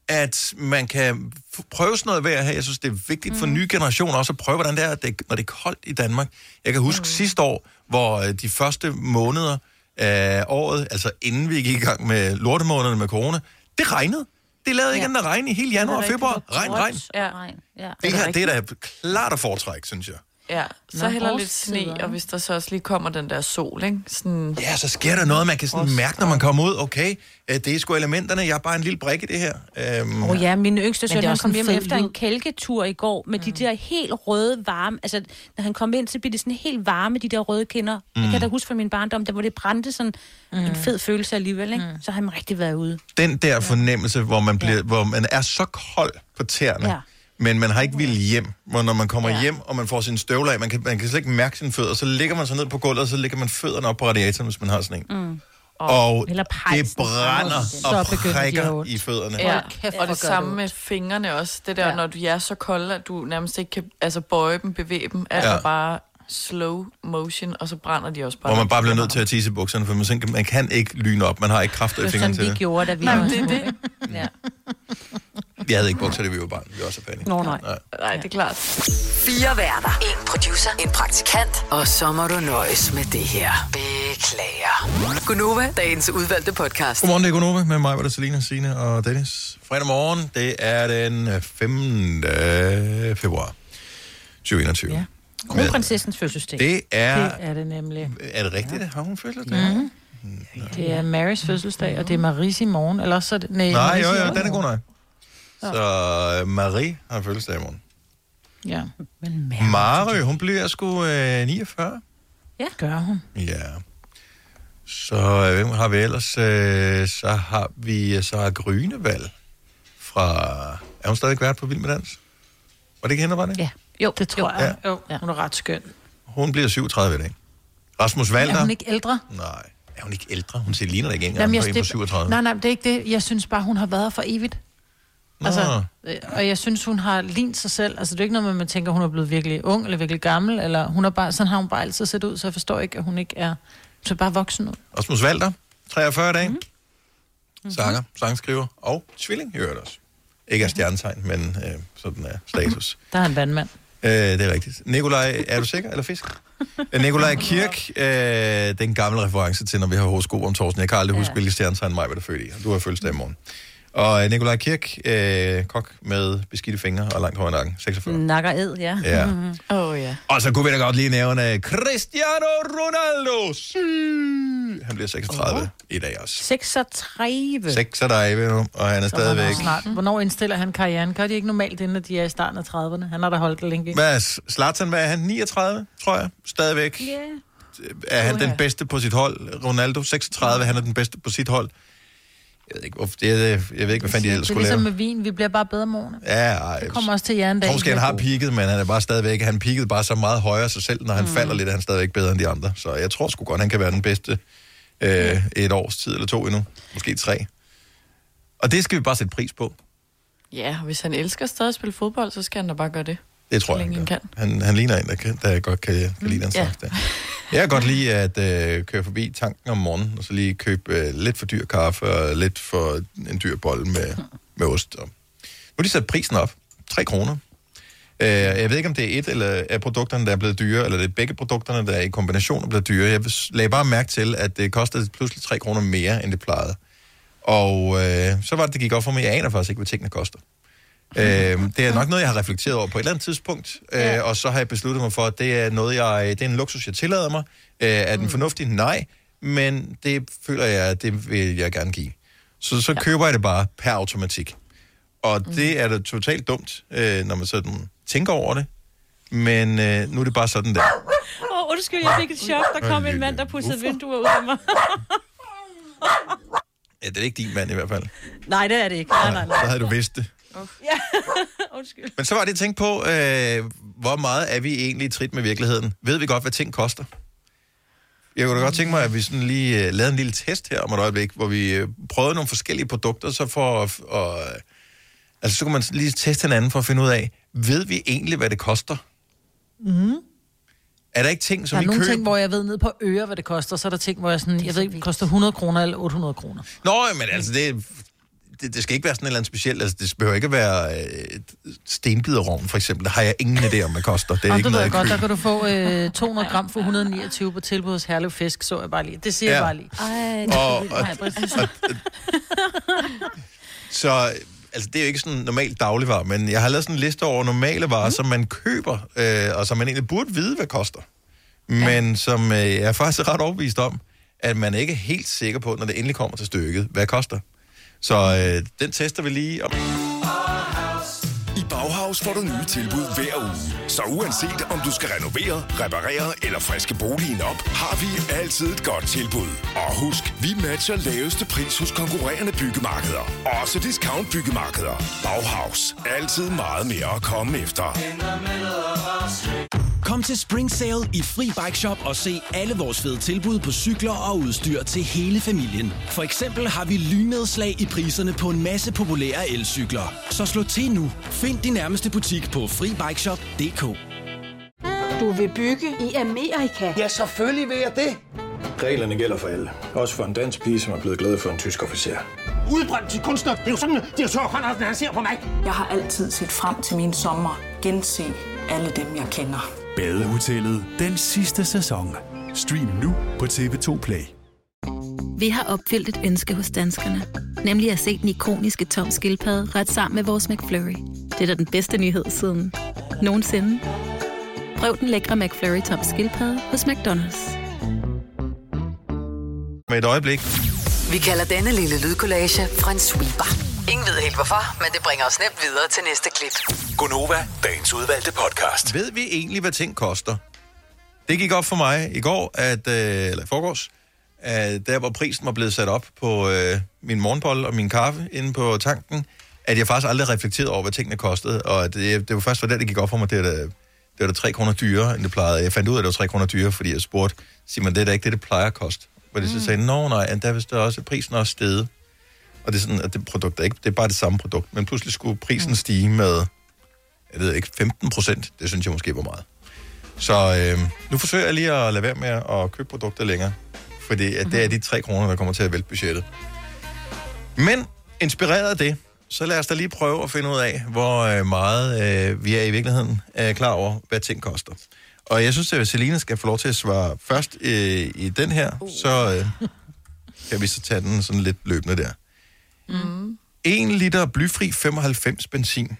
at man kan prøve sådan noget vejr her. Jeg synes, det er vigtigt for nye generationer også at prøve, hvordan det er, det, når det er koldt i Danmark. Jeg kan huske mm. sidste år, hvor øh, de første måneder af året, altså inden vi gik i gang med lortemånederne med corona, det regnede. Det lavede ikke andet end at regne i hele januar og februar. Regn, regn. Ja. ja. Det her, det er da klart at foretrække, synes jeg. Ja, så Nå, heller lidt sne, og hvis der så også lige kommer den der sol, ikke? Sådan... Ja, så sker der noget, man kan sådan mærke, når man kommer ud. Okay, øh, det er sgu elementerne, jeg er bare en lille brik i det her. Øhm, Åh oh, ja, min yngste søn, han kom hjem efter en kælketur i går med mm. de der helt røde varme, altså når han kom ind, så blev det sådan helt varme, de der røde kinder. Mm. Jeg kan da huske fra min barndom, der hvor det brændte sådan mm. en fed følelse alligevel, ikke? Mm. Så har han rigtig været ude. Den der fornemmelse, hvor man, bliver, hvor man er så kold på tæerne, Ja. Men man har ikke vil hjem. Hvor når man kommer ja. hjem, og man får sine støvler af, man kan, man kan slet ikke mærke sine fødder, så ligger man sig ned på gulvet, og så lægger man fødderne op på radiatoren, hvis man har sådan en. Mm. Og Eller det brænder Så og prikker i fødderne. Ja, kæft, og det samme det med fingrene også. Det der, ja. når du er så kolde, at du nærmest ikke kan altså, bøje dem, bevæge dem. Altså Ja. bare slow motion, og så brænder de også bare. Hvor man bare bliver nødt til at tisse bukserne, for man, man kan ikke lyne op. Man har ikke kræfter i Det var fingrene sådan, til vi det. gjorde, da vi Nej, var det er det. Ja. <laughs> Jeg havde ikke bukser, da vi var barn. Vi var også panik. Nå, nej. Nej, det er klart. Fire værter. En producer. En praktikant. Og så må du nøjes med det her. Beklager. Gunova, dagens udvalgte podcast. Godmorgen, det er Gunova med mig, var det Selina, Signe og Dennis. Fredag morgen, det er den 5. februar 2021. Ja. Kronprinsessens fødselsdag. Det er... Det er det nemlig. Er det rigtigt? Har hun fødselsdag? Mm. Det er Marys fødselsdag, og det er Maries i morgen. Eller så er det... Nej, Nej, jo, jo, den er god nok. Så øh, Marie har fødselsdag i morgen. Ja. Mary, hun bliver sgu øh, 49. Ja. Gør hun. Ja. Så øh, hvem har vi ellers? Øh, så har vi så har Grønevald fra... Er hun stadig vært på Vild med Dans? Var det ikke hende, var det? Ja. Jo, det tror jo. jeg. Jo, hun er ret skøn. Hun bliver 37 i dag. Rasmus Valder? Er hun ikke ældre? Nej. Er hun ikke ældre? Hun ser ligner da ikke engang Jamen, på jeg, på 37. Nej, nej, det er ikke det. Jeg synes bare, hun har været for evigt. Altså, øh, og jeg synes, hun har lignet sig selv. Altså, det er ikke noget med, at man tænker, hun er blevet virkelig ung eller virkelig gammel. Eller hun er bare, sådan har hun bare altid set ud, så jeg forstår ikke, at hun ikke er Så bare voksen ud. Osmus Walter, 43 dage. Mm. Sanger, sangskriver og tvilling, i øvrigt også. Ikke af stjernetegn, men øh, sådan er status. Der er en vandmand. Øh, det er rigtigt. Nikolaj, er du sikker, eller fisk? Øh, Nikolaj Kirk, øh, det er en gammel reference til, når vi har horoskop om torsdagen. Jeg kan aldrig huske, hvilket stjernetegn mig var der født i. Du har fødselsdag i morgen. Og øh, Nikolaj Kirk, øh, kok med beskidte fingre og langt hår i nakken, 46. Nakker ed, ja. Ja. <laughs> Åh, oh, ja. Og så kunne vi da godt lige nævne Cristiano Ronaldo. Syg. Han bliver 36 oh. i dag også. 36. 36 nu, og han er Så han er stadigvæk... Snart. Hvornår indstiller han karrieren? Gør de ikke normalt, inden de er i starten af 30'erne? Han har da holdt det længe. Hvad Zlatan, hvad er han? 39, tror jeg, stadigvæk. Ja. Er han den bedste på sit hold? Ronaldo, 36, han er den bedste på sit hold. Jeg ved ikke, hvorfor, det, er- jeg ved ikke hvad fanden de Det ellers er skulle ligesom lave. med vin. Vi bliver bare bedre om årene. Ja, ej, Det kommer også til jeg hjernen, tror måske, han har peaked, men han er bare stadigvæk, han peakede bare så meget højere sig selv, når han mm. falder lidt, er han stadigvæk bedre end de andre. Så jeg tror sgu godt, han kan være den bedste øh, et års tid eller to endnu. Måske tre. Og det skal vi bare sætte pris på. Ja, hvis han elsker stadig at spille fodbold, så skal han da bare gøre det. Det tror jeg, han gør. Han, han ligner en, der, kan, der godt kan, kan lide den Ja. slags der. Jeg kan godt lide at øh, køre forbi tanken om morgenen, og så lige købe øh, lidt for dyr kaffe og lidt for en dyr bold med, med ost. Og nu har de sat prisen op. 3 kroner. Øh, jeg ved ikke, om det er et eller af produkterne, der er blevet dyre, eller det er begge produkterne, der er i kombination er blevet dyre. Jeg lagde bare mærke til, at det kostede pludselig 3 kroner mere, end det plejede. Og øh, så var det, det gik op for mig. Jeg aner faktisk ikke, hvad tingene koster. Øh, det er nok noget, jeg har reflekteret over på et eller andet tidspunkt, øh, og så har jeg besluttet mig for, at det er noget, jeg, det er en luksus, jeg tillader mig. Øh, er den fornuftig? Nej, men det føler jeg, at det vil jeg gerne give. Så så ja. køber jeg det bare per automatik. Og det er da totalt dumt, øh, når man sådan tænker over det. Men øh, nu er det bare sådan der. Åh, oh, undskyld, jeg fik et chok. Der kom en mand, der pudsede vinduer ud af mig. Ja, det er ikke din mand i hvert fald. nej, det er det ikke. Nej, nej, Så nej. havde du vidst det. Ja, <laughs> undskyld. Men så var det, jeg tænkte på, øh, hvor meget er vi egentlig i trit med virkeligheden? Ved vi godt, hvad ting koster? Jeg kunne da godt tænke mig, at vi sådan lige øh, lavede en lille test her om et øjeblik, hvor vi øh, prøvede nogle forskellige produkter, så for at... Og, altså, så kunne man lige teste hinanden for at finde ud af, ved vi egentlig, hvad det koster? Mm. Er der ikke ting, som Der er vi nogle køber? ting, hvor jeg ved ned på øre, hvad det koster. Så er der ting, hvor jeg sådan, jeg ved ikke, det koster 100 kroner eller 800 kroner. Nå, men altså, det, det, det skal ikke være sådan et eller andet specielt. Altså, det behøver ikke være øh, stenbiderovn, for eksempel. Det har jeg ingen idé om, hvad koster. Det er og ikke det ved noget, jeg godt, der kan du få øh, 200 gram for 129 på tilbud hos Herlev Fisk, så jeg bare lige. Det siger Ja. jeg bare lige. Ej, Og- og- Så altså, det er jo ikke sådan normalt dagligvarer, men jeg har lavet sådan en liste over normale varer, mm. som man køber, øh, og som man egentlig burde vide, hvad koster. Men som øh, jeg er faktisk ret overbevist om, at man ikke er helt sikker på, når det endelig kommer til stykket, hvad koster. Så øh, den tester vi lige om... I Bauhaus får du nye tilbud hver uge. Så uanset om du skal renovere, reparere eller friske boligen op, har vi altid et godt tilbud. Og husk, vi matcher laveste pris hos konkurrerende byggemarkeder. Også discount byggemarkeder. Bauhaus. Altid meget mere at komme efter. Kom til Spring Sale i Fri Bike Shop og se alle vores fede tilbud på cykler og udstyr til hele familien. For eksempel har vi lynedslag i priserne på en masse populære elcykler. Så slå til nu. Find din nærmeste butik på FriBikeShop.dk Du vil bygge i Amerika? Ja, selvfølgelig vil jeg det. Reglerne gælder for alle. Også for en dansk pige, som er blevet glad for en tysk officer. Udbrændt til kunstner. Det er jo sådan, at de har tørt, han ser på mig. Jeg har altid set frem til min sommer. Gense alle dem, jeg kender. Badehotellet den sidste sæson. Stream nu på TV2 Play. Vi har opfyldt et ønske hos danskerne. Nemlig at se den ikoniske tom skildpadde ret sammen med vores McFlurry. Det er da den bedste nyhed siden nogensinde. Prøv den lækre McFlurry tom skildpadde hos McDonald's. Med et øjeblik. Vi kalder denne lille lydkollage en sweeper. Ingen ved helt hvorfor, men det bringer os nemt videre til næste klip. Gonova, dagens udvalgte podcast. Ved vi egentlig, hvad ting koster? Det gik op for mig i går, at, øh, eller i forgårs, at der hvor prisen var blevet sat op på øh, min morgenbolle og min kaffe inde på tanken, at jeg faktisk aldrig reflekterede over, hvad tingene kostede, og at det, det var først, da det gik op for mig, det var da, det var da 3 kroner dyrere, end det plejede. Jeg fandt ud af, at det var 3 kroner dyrere, fordi jeg spurgte, Simon, det er da ikke det, det plejer at koste. Hvor de så sagde, nå nej, der er vist også prisen også steget. Og det er sådan, at det produkt er ikke, det er bare det samme produkt, men pludselig skulle prisen stige med, jeg ved ikke, 15 procent. Det synes jeg måske var meget. Så øh, nu forsøger jeg lige at lade være med at købe produkter længere. fordi at det er de 3 kroner, der kommer til at vælte budgettet. Men inspireret af det, så lad os da lige prøve at finde ud af, hvor øh, meget øh, vi er i virkeligheden er klar over, hvad ting koster. Og jeg synes, at Selina skal få lov til at svare først øh, i den her, så øh, kan vi så tage den sådan lidt løbende der. Mm. 1 liter blyfri 95 benzin.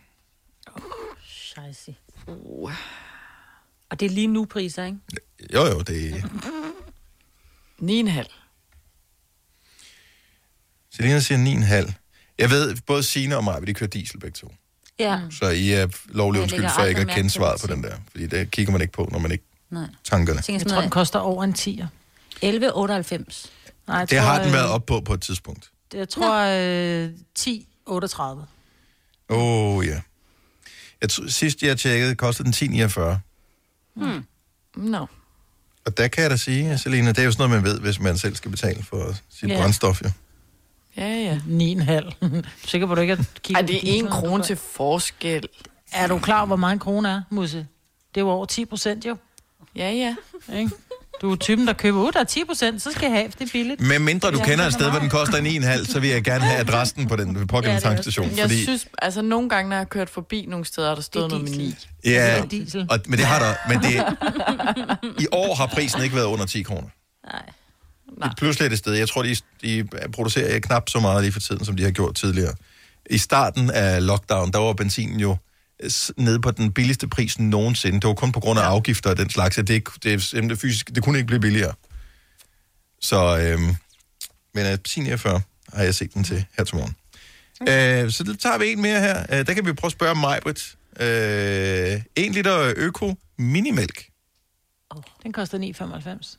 Scheisse. Uh. Og det er lige nu priser, ikke? Jo, jo, det er... 9,5. Selina siger 9,5. Jeg ved, både Sina og mig, de kører diesel begge to. Ja. Så I er lovlig undskyld for ikke at kende svaret på den der. Fordi det kigger man ikke på, når man ikke Nej. tanker det. Jeg tror, den koster over en 10'er. 11,98. Nej, Det tror, har den været op på på et tidspunkt. Jeg tror, øh, 10,38. Åh, oh, ja. Jeg tr- sidst jeg tjekkede, kostede den 10,49. Hmm. No. Og der kan jeg da sige, Selina, det er jo sådan noget, man ved, hvis man selv skal betale for sit Ja. yeah. brændstof, jo. Ja, ja. 9,5. <laughs> Sikker på, du ikke at kigge Ej, det er en krone til forskel. Er du klar, over, hvor meget en krone er, Musse? Det er jo over 10 procent, jo. Ja, ja. Ikke? Du er typen, der køber ud, der er 10 procent, så skal jeg have, det er billigt. Men mindre du Ja, kender et sted, hvor den koster 9,5, så vil jeg gerne have adressen på den pågældende ja, tankstation. Jeg Fordi, synes, altså nogle gange, når jeg har kørt forbi nogle steder, der stået noget med 9. ja, diesel. og, men det har der. Men det, <laughs> i år har prisen ikke været under 10 kroner. Nej. Pludselig er det sted. Jeg tror, de, de producerer knap så meget lige for tiden, som de har gjort tidligere. I starten af lockdown, der var benzinen jo nede på den billigste pris nogensinde. Det var kun på grund af afgifter og den slags, at det, ikke- det, simpelthen fysisk, det kunne ikke blive billigere. Så, øhm, men øh, 10,49 har jeg set den til her til morgen. Øh, så det tager vi en mere her. Øh, der kan vi prøve at spørge Majbrit. Øh, 1 liter øko minimælk. Den koster 9,95.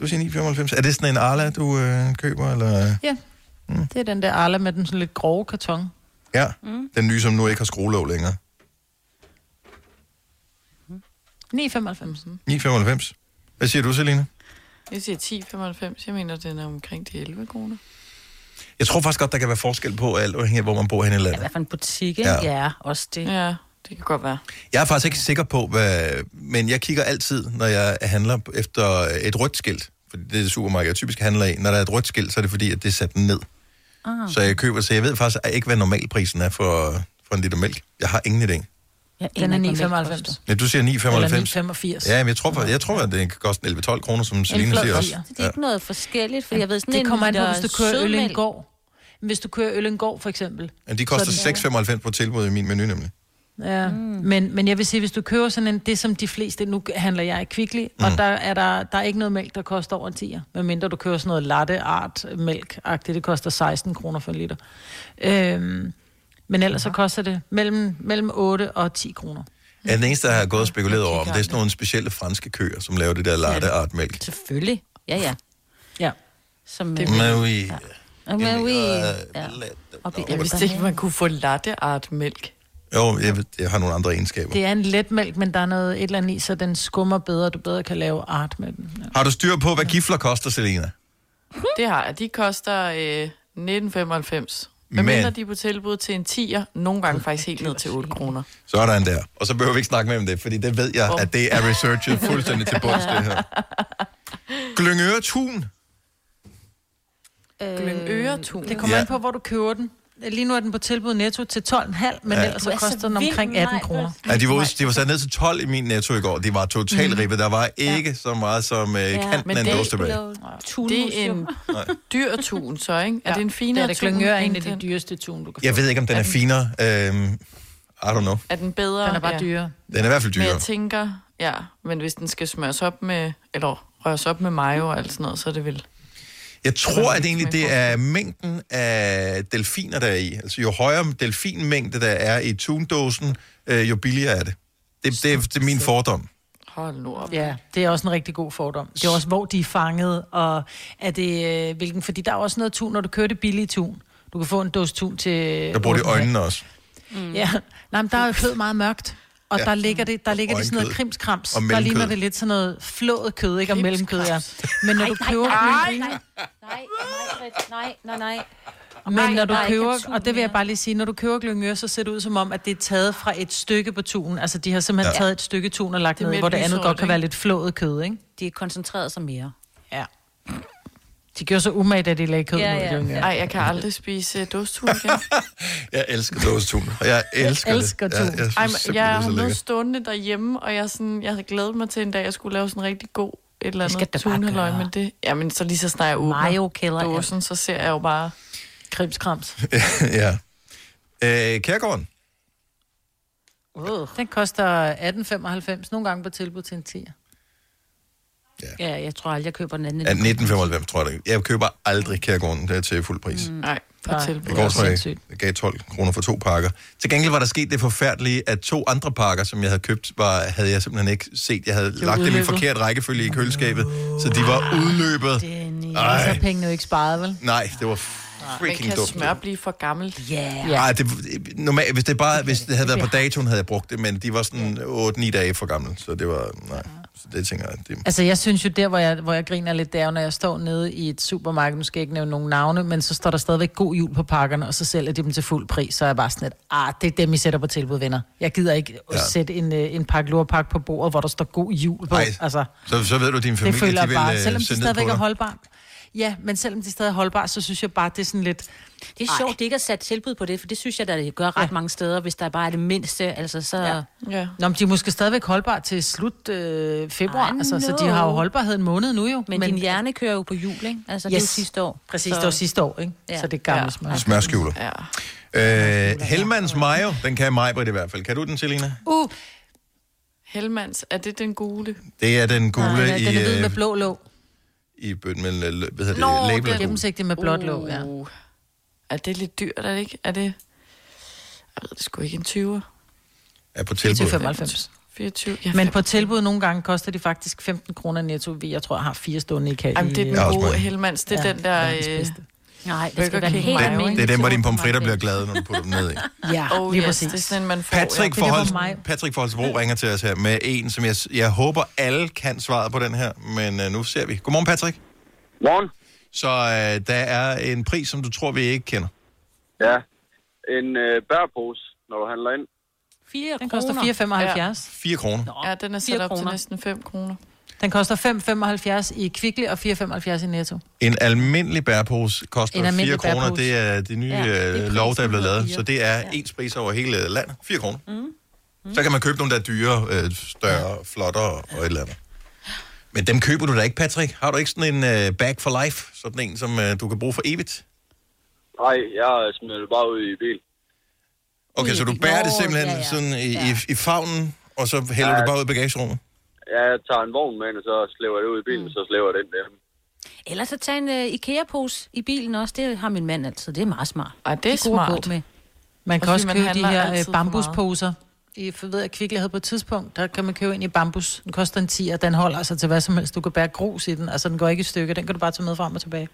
Du siger 9,95. Er det sådan en Arla, du øh, køber? Eller? Ja, mm. det er den der Arla med den sådan lidt grove karton. Ja, Mm. den nye, som nu ikke har skruelåg længere. 9,95. 9,95. Hvad siger du, Selina? Jeg siger 10,95. Jeg mener, den er omkring de 11 kroner. Jeg tror faktisk godt, der kan være forskel på, alt afhængig af, hvor man bor hen i landet. hvert fald en butik, ikke? Ja. Ja. ja, også det. Ja, det kan godt være. Jeg er faktisk ikke sikker på, hvad... Men jeg kigger altid, når jeg handler efter et rødt skilt. For det er det supermarked, jeg typisk handler i. Når der er et rødt skilt, så er det fordi, at det er sat ned. Ah. Så jeg køber, så jeg ved faktisk ikke, hvad normalprisen er for, for en liter mælk. Jeg har ingen idé. Ja, Den er 9,95. Ja, du siger 9,95. Eller 9,85. Ja, men jeg tror, jeg tror at det kan koste 11-12 kroner, som Selina siger også. firer. Det er ikke noget forskelligt, for jeg ved sådan det en kommer an på, hvis du kører øl sødmælk. en gård. Hvis du kører øl en gård, for eksempel. Men de koster Så er den- 6,95 på tilbud i min menu nemlig. Ja, mm. men, men jeg vil sige, hvis du køber sådan en, det som de fleste, nu handler jeg i Kvickly, mm. og der er, der, der er ikke noget mælk, der koster over en 10'er. Medmindre du køber sådan noget latte art mælk -agtigt. det koster 16 kroner for en liter. Øhm, men ellers så koster det mellem, mellem 8 og 10 kroner. Ja, den eneste, der har gået og spekuleret over, om det er sådan nogle specielle franske køer, som laver det der latte art mælk. Selvfølgelig. Ja, ja. Ja. Som, Det Men oui. Ja. Men oui. Ja. Op i Jeg vidste ikke, man kunne få latte art mælk. Jo, jeg, ved, jeg har nogle andre egenskaber. Det er en let mælk, men der er noget et eller andet i, så den skummer bedre, du bedre kan lave art med den. Ja. Har du styr på, hvad gifler koster, Selina? Det har jeg. De koster øh, 19,95. Men- mindre de er på tilbud til en 10'er, nogle gange faktisk helt ned til 8 kroner. Sådan der. Og så behøver vi ikke snakke mere om det, fordi det ved jeg, at det er researchet fuldstændig til bunds, det her. Glyngøre Tun. Glyngøretun. Det kommer ja. an på, hvor du køber den. Lige nu er den på tilbud netto til 12,5, men Ja. ja. ellers så er koster den omkring 18 nej, kroner. Ja, de var, de var sat ned til 12 i min netto i går. De var totalt Mhm. ribbet. Der var ikke så meget som øh, kanten Men af en det- dåse tilbage. Det er en dyr tun, så, ikke? Er det en finere det er det tun Glyngør er end en af de dyreste tun, du kan Jeg få. ved ikke, om den er finere. Øhm, I don't know. Er den bedre? Den er bare dyrere. Den er i hvert fald Men dyrere. jeg tænker, ja, men hvis den skal smøres op med, eller røres op med mayo og alt sådan noget, så er det vel... Jeg tror, at egentlig det er mængden af delfiner, der er i. Altså jo højere delfinmængde, der er i tundåsen, øh, jo billigere er det. Det, det, er- det er min fordom. Hold nu op. Ja, det er også en rigtig god fordom. Det er også, hvor de er fanget, og er det, øh, hvilken, fordi der er også noget tun, når du kører det billige tun. Du kan få en dåse tun til... Der bruger de 8,5. øjnene også. Mm. Ja, Nej, men der er jo kød meget mørkt. Og Ja. der ligger det, der ligger det sådan noget krimskrams. Og Der ligner det lidt sådan noget flået kød, ikke? Og mellemkød, ja. Men når du Nej, køber nej, nej, nej, nej, nej, nej, nej. Men når du nej, køber, og det vil jeg bare lige sige, når du køber glyngøre, så ser det ud som om, at det er taget fra et stykke på tunen. Altså, de har simpelthen Ja. taget et stykke tun og lagt Det ned, hvor det andet godt kan være lidt flået kød, ikke? De er koncentreret sig mere. De gjorde så umage, da de lagde kød Ja, ja. jorden. Ej, jeg kan aldrig spise uh, dåstun igen. <laughs> Jeg elsker dåsetun, og jeg elsker, elsker det. Jeg, jeg, synes Ej, men jeg har noget stående derhjemme, og jeg, sådan, jeg havde glædet mig til en dag, jeg skulle lave sådan en rigtig god et eller andet gøre. men det... Jamen, så lige så snart jeg åbner Mayo kælder, ja. dåsen, så ser jeg jo bare... Krimskrams. <laughs> ja. Øh, Kærgården, Uh. Den koster 18,95. Nogle gange på tilbud til en 10. Ja, jeg tror aldrig, jeg køber den anden. ja, 1995, tror jeg. det er. Jeg køber aldrig Kærgården der til fuld pris. Mm. Nej, på Nej. tilbud. I går jeg, jeg gav 12 kroner for to pakker. Til gengæld var der sket det forfærdelige, at to andre pakker, som jeg havde købt, var, havde jeg simpelthen ikke set. Jeg havde lagt dem i forkert rækkefølge i køleskabet, så de var udløbet. Så er pengene jo ikke sparet, vel? Nej, det var Men freaking kan dumt. smør blive for gammelt? Yeah. Ja. Ej, det, normalt, hvis det bare hvis det havde været på datoen, havde jeg brugt det, men de var sådan 8-9 dage for gamle, så det var, nej, så det tænker jeg, det, Altså, jeg synes jo, der, hvor jeg, hvor jeg griner lidt, det er når jeg står nede i et supermarked, nu skal jeg ikke nævne nogen navne, men så står der stadigvæk god jul på pakkerne, og så sælger de dem til fuld pris, så er jeg bare sådan lidt, ah, det er dem, I sætter på tilbud, venner. Jeg gider ikke ja. Sætte en, øh, en pakke lurpak på bordet, hvor der står god jul på. Ej, altså, så, så ved du, at din det familie, føler de vil bare, øh, selvom de stadigvæk er dig. Ja, men selvom de stadig er holdbare, så synes jeg bare, det er sådan lidt... Det er sjovt, det ikke er sat tilbud på det, for det synes jeg, der gør ret ja. mange steder, hvis der bare er det mindste. Altså, så... Ja. Ja. Nå, men de er måske stadigvæk holdbare til slut øh, februar, altså, så de har jo holdbarhed en måned nu jo. Men, men din hjerne kører jo på jul, ikke? Altså, yes. det er jo sidste år. Præcis, det var sidste år, ikke? Ja. Så det er gamle Ja. smør. Smørskjuler. Ja. Øh, Helmans Mayo, den kan mig i hvert fald. Kan du den, Selina? Uh, Helmans, er det den gule? Det er den gule Nej, i, den er hvid med øh, blå låg. I bøtten, men øh, hvad hedder Nå, det, labelet er gul. Gennemsigtig med blåt låg, ja. Uh, er det lidt dyrt, er det ikke? Er det... Jeg ved det sgu ikke en 20'er. Er på tilbud. 95. 24. Ja, Men på tilbud nogle gange koster de faktisk 15 kroner netto. Vi, jeg tror, jeg har fire stående i kassen. Jamen, det er den gode mange. Helmans. Det er Ja, den der... Øh, bedste. Nej, det skal være helt almindeligt. Det er dem, hvor dine pomfritter bliver glade, når du putter dem ned i. <laughs> Ja, oh, lige yes, præcis. det er sådan, man får... Patrick Forholds, mig. Patrick Forholdsbro ringer til os her med en, som jeg, jeg håber, alle kan svaret på den her, men uh, nu ser vi. Godmorgen, Patrick. Morgen. Så uh, der er en pris, som du tror, vi ikke kender. Ja. En øh, bærpose, når du handler ind. 4 Den koster 4,75. 4 kroner. Ja, den er sat op til kroner. næsten 5 kroner. Den koster 5,75 i Kvickly og 4,75 i Netto. En almindelig bærpose koster En 4 almindelig kroner. bærpose. Det er det nye Ja, ja, det er lov, der er blevet lavet. Så det er Ja. ens pris over hele landet. 4 kroner. Mm. Så kan man købe nogle, der er dyre, øh, større, flottere og et eller andet. Men dem køber du da ikke, Patrick? Har du ikke sådan en uh, bag for life? Sådan en, som uh, du kan bruge for evigt? Nej, jeg smider det bare ud i bil. Okay, så du bærer det simpelthen ja, ja. sådan i, i, i favnen, og så hælder Ja. du bare ud i bagagerummet? Ja, jeg tager en vogn med, og så slæver jeg det ud i bilen, Mm. så slæver den der. Ellers så tag en uh, IKEA-pose i bilen også. Det har min mand altid. Det er meget smart. Ej, det er at gå smart. Med. Man kan Også også man købe de her øh, bambusposer. I for ved jeg, Kvickly havde på et tidspunkt, der kan man købe ind i bambus. Den koster en 10, og den holder altså til hvad som helst. Du kan bære grus i den, altså den går ikke i stykker. Den kan du bare tage med frem og tilbage.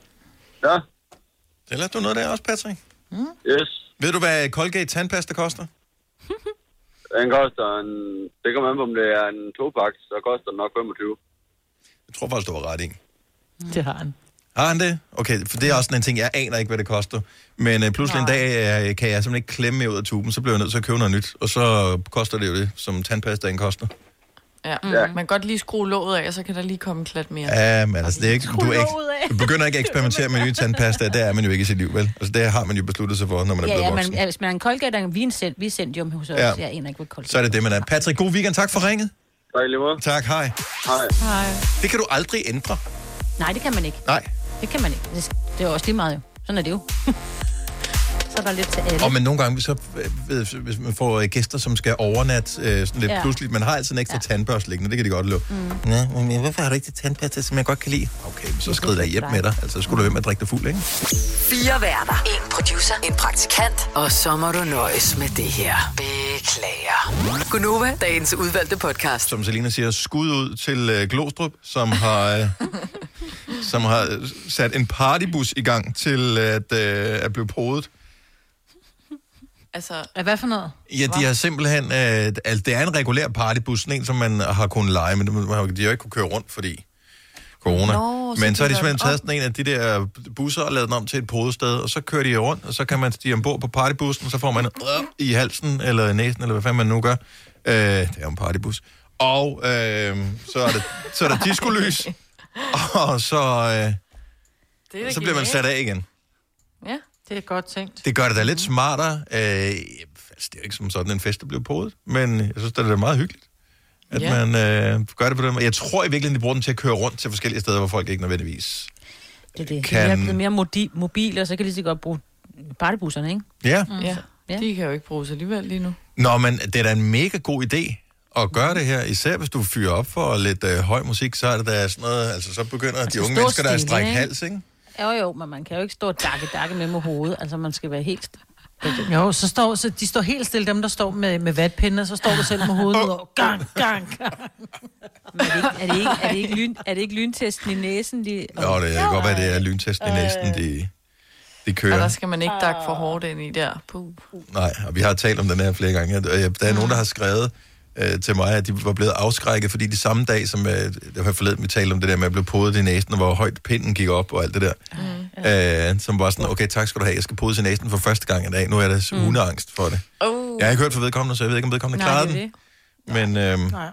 Ja. Det lærte du noget der også, Patrick? Mm. Yes. Ved du, hvad Colgate tandpasta koster? <laughs> Den koster en... Det kommer an på, om det er en topak, så koster den nok 25. Jeg tror faktisk, du var ret i. Det har han. Har han det? Okay, for det er også en ting, jeg aner ikke, hvad det koster. Men øh, pludselig en dag øh, kan jeg simpelthen ikke klemme mere ud af tuben, så bliver jeg nødt til at købe noget nyt. Og så koster det jo det, som tandpastaen koster. Ja. Ja. Man kan godt lige skrue låget af, og så kan der lige komme en klat mere. Ja, men altså, det er ikke, du, er ikke, du begynder ikke at eksperimentere med nye tandpasta, der er man jo ikke i sit liv, vel? Altså, det har man jo besluttet sig for, når man er Ja, blevet ja, voksen. men ja, hvis man er en Colgate, der er vi er sendt, vi er sendt jo hos os. Ja. Jeg aner ikke, hvad Så er det det, man er. Patrick, god weekend. Tak for ringet. Tak, lige måde. Tak, hej. Hej. Hej. Det kan du aldrig ændre. Nej, det kan man ikke. Nej. Det kan man ikke. Det, det er jo også lige meget jo. Sådan er det jo. <laughs> så er der lidt til alle. Og men nogle gange, så, øh, ved, hvis man får øh, gæster, som skal overnatte øh, sådan lidt ja. Pludseligt, man har altid en ekstra ja. tandbørste liggende, det kan de godt lukke. Mm. Ja, men hvorfor har du ikke det tandpasta, som jeg godt kan lide? Okay, så skrid dig hjem med dig. Altså, så skulle du hjem og drikke dig fuld, ikke? Fire værter. En producer. En praktikant. Og så må du nøjes med det her. Beklager. Gunova, dagens udvalgte podcast. Som Selina siger, skud ud til øh, Glostrup, som har, øh, <laughs> som har øh, sat en partybus i gang til at, øh, at blive podet. Altså, Hvad for noget? Ja, de har simpelthen... Øh, altså, det er en regulær partybus, sådan en, som man har kunnet lege, men de har de har ikke kunne køre rundt, fordi corona. Nå, men så har de simpelthen taget sådan en af de der busser og lavet den om til et podested, og så kører de rundt, og så kan man stige ombord på partybussen, og så får man øh, i halsen, eller i næsen, eller hvad fanden man nu gør. Øh, det er jo en partybus. Og øh, så er der, så er der diskolys, <laughs> og så, øh, Det er så bliver man sat af igen. Ja. Det er godt tænkt. Det gør det da lidt smartere. Øh, altså, det er jo ikke som sådan en fest, der bliver podet, men jeg synes, det er meget hyggeligt, at Ja. man øh, gør det på den måde. Jeg tror i virkeligheden, de bruger den til at køre rundt til forskellige steder, hvor folk ikke nødvendigvis... Det er det. Kan-. Det er blevet mere modi- mobil, og så kan de så godt bruge partybusserne, ikke? Ja. Ja. ja. De kan jo ikke bruges alligevel lige nu. Nå, men det er da en mega god idé at gøre det her. Især hvis du fyrer op for lidt øh, høj musik, så er det da sådan noget... Altså, så begynder Altså, de unge mennesker, der er strække hals, ikke? Jo, jo, men man kan jo ikke stå og dakke, dakke med med hovedet. Altså, man skal være helt... Jo, så står, så de står helt stille, dem der står med, med vatpinde, og så står du selv med hovedet ud over. Gang, gang, gang. Men er det ikke, er det ikke, er det ikke, lyn, er det ikke lyntesten i næsen? De... Jo, det kan godt være, det er lyntesten i næsten, de, de kører. Og der skal man ikke dakke for hårdt ind i der. Puh. Nej, og vi har talt om den her flere gange. Og Der er nogen, der har skrevet øh, til mig, at de var blevet afskrækket, fordi de samme dag, som øh, det var forleden, vi talte om det der med at blive podet i næsen, og hvor højt pinden gik op og alt det der. Mm. Øh, som var sådan, okay, tak skal du have, jeg skal podes i næsen for første gang i dag. Nu er der mm. hundeangst for det. Oh. Jeg har ikke hørt fra vedkommende, så jeg ved ikke, om vedkommende klarede den. Men, øhm, Nej.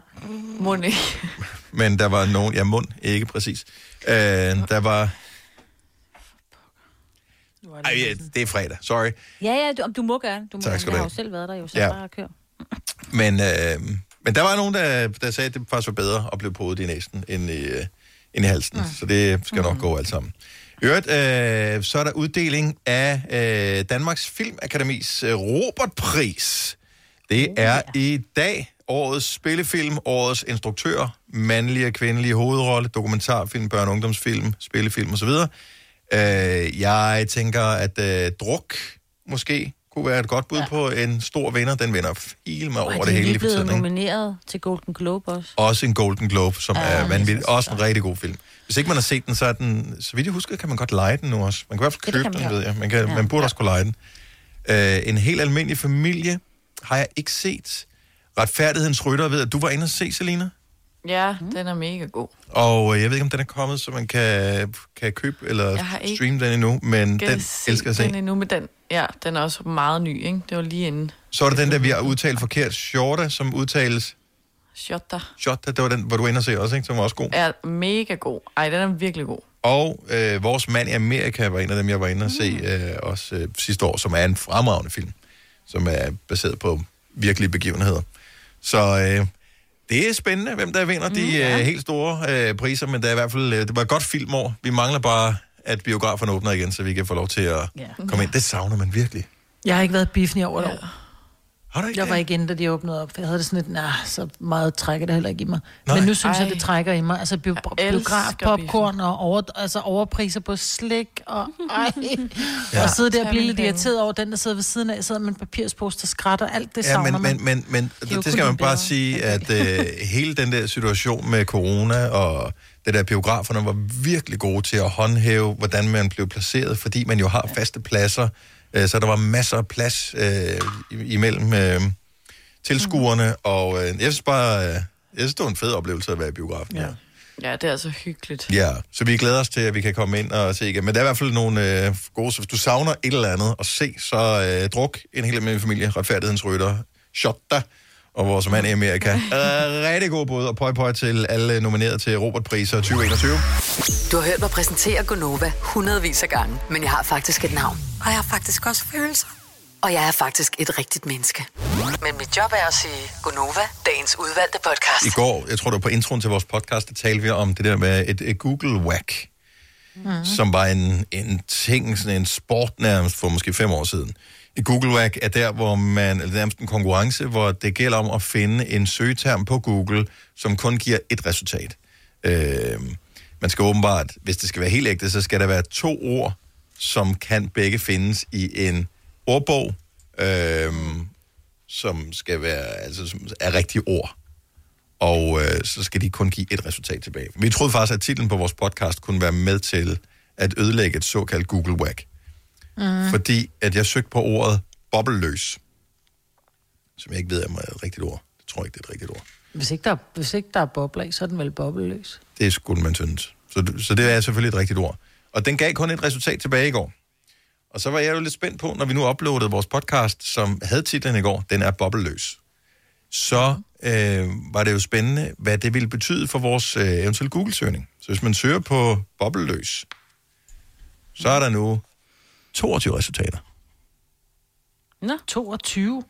Må ikke. <laughs> men der var nogen, ja mund, ikke præcis. Øh, der var... Ej, det er fredag, sorry. Ja, ja, du, du må gerne. Du må Tak gerne. skal du Jeg har have. jo selv været der, jo, så ja. bare kør. Men, øh, men der var nogen, der, der sagde, at det faktisk var bedre at blive podet i næsen end i, øh, end i halsen. Mm. Så det skal nok gå alt sammen. I øvrigt, øh, så er der uddeling af øh, Danmarks Filmakademis øh, Robertpris. Det er i dag årets spillefilm, årets instruktør, mandlige og kvindelige hovedrolle, dokumentarfilm, børne- og ungdomsfilm, spillefilm osv. Øh, jeg tænker, at øh, druk måske kunne være et godt bud ja. på en stor vinder. Den vinder helt med Og over de det hele lige for tiden. Nomineret til Golden Globe også. Også en Golden Globe, som Ja, ja, er vanvittig. Også en rigtig god film. Hvis ikke man har set den, så er den, så vidt jeg husker, kan man godt lege den nu også. Man kan i hvert fald Ja, købe den, ved jeg. Man, kan, Ja. man burde også kunne lege den. Uh, en helt almindelig familie har jeg ikke set. Retfærdighedens Rytter, ved at du var inde og se, Selina. Ja, den er mega god. Og øh, jeg ved ikke, om den er kommet, så man kan, kan købe eller streame den endnu, men den elsker jeg at se. Den endnu med den. Ja, den er også meget ny, ikke? Det var lige inden. Så er der den der, vi har udtalt forkert, Shorta, som udtales Shota Shorta, det var den, hvor du inde og se også, ikke? Som var også god. er mega god. Ej, den er virkelig god. Og øh, Vores mand i Amerika var en af dem, jeg var inde og se øh, også øh, sidste år, som er en fremragende film, som er baseret på virkelige begivenheder. Så øh, det er spændende, hvem der vinder de øh, helt store øh, priser, men det er i hvert fald øh, det var et godt filmår. Vi mangler bare, at biograferne åbner igen, så vi kan få lov til at Ja. komme ind. Det savner man virkelig. Jeg har ikke været i biffen i over et år. Har du ikke Jeg var det? ikke inde, da de åbnede op. for Jeg havde det sådan lidt, nah, så meget trækker det heller ikke i mig. Nej. Men nu synes jeg, Ej. det trækker i mig. Altså bio, biograf, popcorn og over, altså overpriser på slik. Og, ej. <laughs> Ja. og sidde der og blive lidt irriteret over den, der sidder ved siden af. Sidder med en papirspose, der skrætter. Alt det Ja, savner men, man. men, men, men det, det skal man bare sige, at øh, hele den der situation med corona og det der biograferne var virkelig gode til at håndhæve, hvordan man blev placeret, fordi man jo har faste pladser, øh, så der var masser af plads øh, imellem øh, tilskuerne, og øh, jeg synes bare, øh, jeg synes, det var en fed oplevelse at være i biografen. Ja. Ja, det er altså hyggeligt. Ja, så vi glæder os til, at vi kan komme ind og se igen. Men der er i hvert fald nogle øh, gode, så hvis du savner et eller andet at se, så øh, druk en hel almindelig familie, retfærdighedens rytter, Shotta og vores mand i Amerika. Øh, rigtig god bud, og pøj pøj til alle nomineret til Robertpriser 2021. Du har hørt mig præsentere Gonova hundredvis af gange, men jeg har faktisk et navn. Og jeg har faktisk også følelser. Og jeg er faktisk et rigtigt menneske. Men mit job er at sige Gonova, dagens udvalgte podcast. I går, jeg tror det var på introen til vores podcast, der talte vi om det der med et, et Google Whack, mm. som var en, en ting, sådan en sport nærmest for måske fem år siden. Google Whack er der, hvor man, eller nærmest en konkurrence, hvor det gælder om at finde en søgeterm på Google, som kun giver et resultat. Øh, man skal åbenbart, hvis det skal være helt ægte, så skal der være to ord, som kan begge findes i en ordbog, øh, som skal være, altså, som er rigtige ord og øh, så skal de kun give et resultat tilbage. Vi troede faktisk, at titlen på vores podcast kunne være med til at ødelægge et såkaldt Google Whack. Mm. Fordi at jeg søgte på ordet bobbelløs, som jeg ikke ved er et rigtigt ord. Jeg tror ikke, det er et rigtigt ord. Hvis ikke der, er- hvis ikke der er bobler i, så er den vel bobleløs. Det skulle man synes. Så, så det er selvfølgelig et rigtigt ord. Og den gav kun et resultat tilbage i går. Og så var jeg jo lidt spændt på, når vi nu uploadede vores podcast, som havde titlen i går, den er bobbelløs. Så øh, var det jo spændende, hvad det ville betyde for vores øh, eventuelle Google-søgning. Så hvis man søger på bobbelløs, så er der nu 22 resultater. Nå. 22.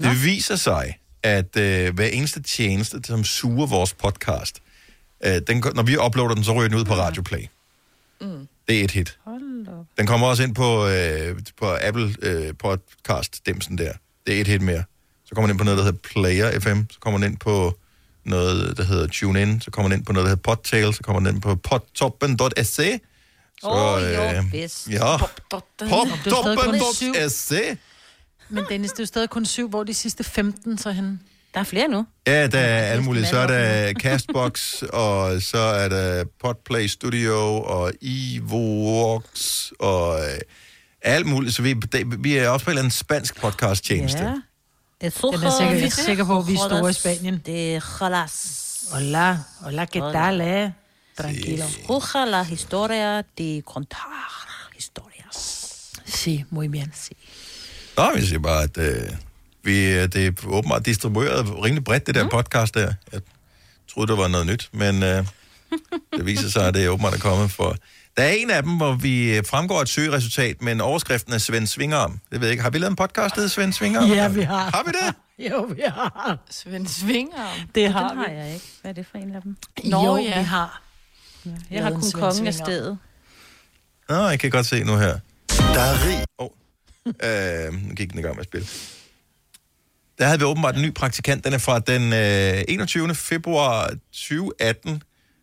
Det viser sig, at øh, hver eneste tjeneste, som suger vores podcast, øh, den, når vi uploader den, så ryger den ud på Radioplay. Mm. Det er et hit. Den kommer også ind på, øh, på Apple øh, podcast-dimsen der. Det er et hit mere. Så kommer den ind på noget, der hedder Player FM. Så kommer den ind på noget, der hedder TuneIn. Så kommer den ind på noget, der hedder Podtail. Så kommer den ind på podtoppen.se. Så, Åh, jo, øh, bedst. Ja, Poptoppen.se. Men Dennis, det er jo stadig kun syv, hvor de sidste 15 så hen. Der er flere nu. Ja, der er alle mulige. Så er der <laughs> Castbox, og så er der Podplay Studio, og Evox, og øh, alt muligt. Så vi, det, vi er også på en eller anden spansk podcast-tjeneste. Ja. Jeg er sikker, jeg er sikker på, at vi er store i Spanien. Det er. Hola, hola, ¿qué tal, eh? Tranquilo. Escucha la historia de contar historias. Sí, muy bien. Sí. Nå, vi siger bare, at øh, vi, øh, det er åbenbart distribueret rimelig bredt, det der mm. podcast der. Jeg troede, det var noget nyt, men øh, det viser sig, at det er åbenbart er kommet for... Der er en af dem, hvor vi øh, fremgår et søgeresultat, men overskriften er Svend Svingerm. Det ved jeg ikke. Har vi lavet en podcast, der Svend Svingerm? Ja, vi har. Har vi det? <laughs> Jo, vi har. Svend Svinger. Det har Den vi. har jeg ikke. Hvad er det for en af dem? Nå, jo, ja. vi har. Jeg har kun kongen af stedet. Nå, jeg kan godt se nu her. Der er rig. Oh. Øh, nu gik den i gang med at spille. Der havde vi åbenbart en ny praktikant. Den er fra den øh, 21. februar 2018.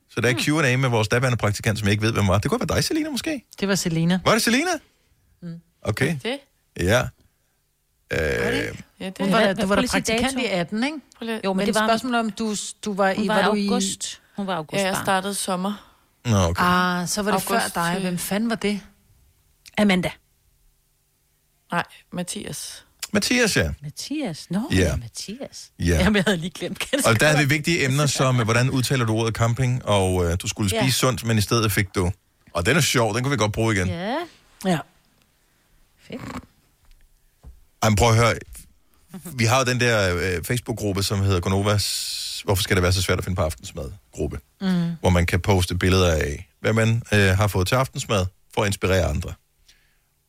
Så der er Q&A med vores daværende praktikant, som jeg ikke ved, hvem var. Det kunne være dig, Selina, måske? Det var Selina. Var det Selina? Okay. Det? Ja. Øh, Ja, det Du er var, Hvad- du var sige praktikant dato. i 18, ikke? Jo, men Men det det var- spørgsmål om, du, du var, i... Hun var, var du i... august. Hun var august Ja, jeg startede sommer. Nå, okay. Ah, så var det August, før dig. øh, Hvem fanden var det? Amanda. Nej, Mathias. Mathias, ja. Mathias. Nå, Ja. ja. Mathias. Ja. Jamen, jeg havde lige glemt ganske Og der havde vi vigtige emner som, øh, hvordan udtaler du ordet camping, og øh, du skulle spise Ja. sundt, men i stedet fik du... Og den er sjov, den kunne vi godt bruge igen. Ja. Ja. Fedt. Ej, men prøv at høre. Vi har jo den der øh, Facebook-gruppe, som hedder Gonovas... Hvorfor skal det være så svært at finde på aftensmad-gruppe? Mm. Hvor man kan poste billeder af, hvad man øh, har fået til aftensmad, for at inspirere andre.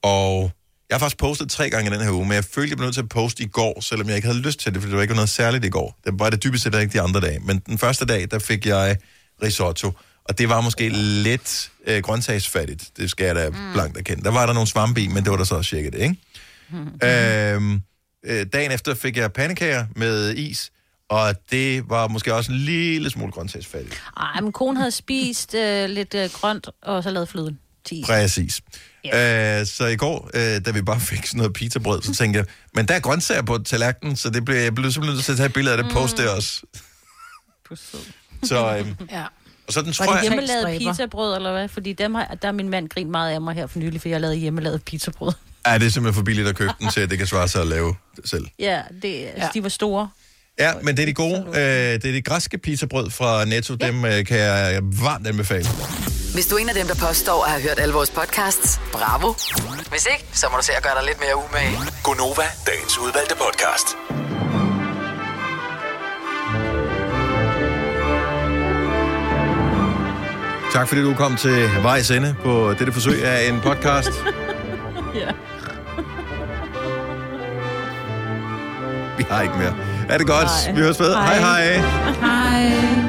Og jeg har faktisk postet tre gange i den her uge, men jeg følte, jeg blev nødt til at poste i går, selvom jeg ikke havde lyst til det, fordi det var ikke noget særligt i går. Det var det dybest set ikke de andre dage. Men den første dag, der fik jeg risotto, og det var måske lidt øh, grøntsagsfattigt. Det skal jeg da mm. blankt erkende. Der var der nogle svampe i, men det var der så også cirka det, ikke? <laughs> Øhm, øh, dagen efter fik jeg pandekager med is, og det var måske også en lille smule grøntsagsfattigt. Ej, men konen havde spist øh, lidt øh, grønt, og så lavet fløden. til is. Præcis. Øh, så i går, øh, da vi bare <laughs> fik sådan noget pizzabrød, så tænkte jeg, men der er grøntsager på tallerkenen, så det blev, jeg blev simpelthen nødt til at tage et billede af det, poste det også. Så, øh, <laughs> Ja. og så den Var tror det jeg... hjemmelavet pizzabrød, eller hvad? Fordi dem har, der har min mand grint meget af mig her for nylig, for jeg lavede hjemmelavet pizzabrød. Ja, det er simpelthen for billigt at købe den til, at det kan svare sig at lave det selv. Ja, det, altså, ja. de var store. Ja, men det er de gode. Øh, det er de græske pizzabrød fra Netto. Ja. Dem øh, kan jeg varmt anbefale. Hvis du er en af dem, der påstår at have hørt alle vores podcasts, bravo. Hvis ikke, så må du se at gøre dig lidt mere umage. Gonova, dagens udvalgte podcast. Tak fordi du kom til vejs ende på dette forsøg af en podcast. <laughs> ja. Vi har ikke mere. Er det godt? Nej. Vi høres ved. Hej hej. Hej.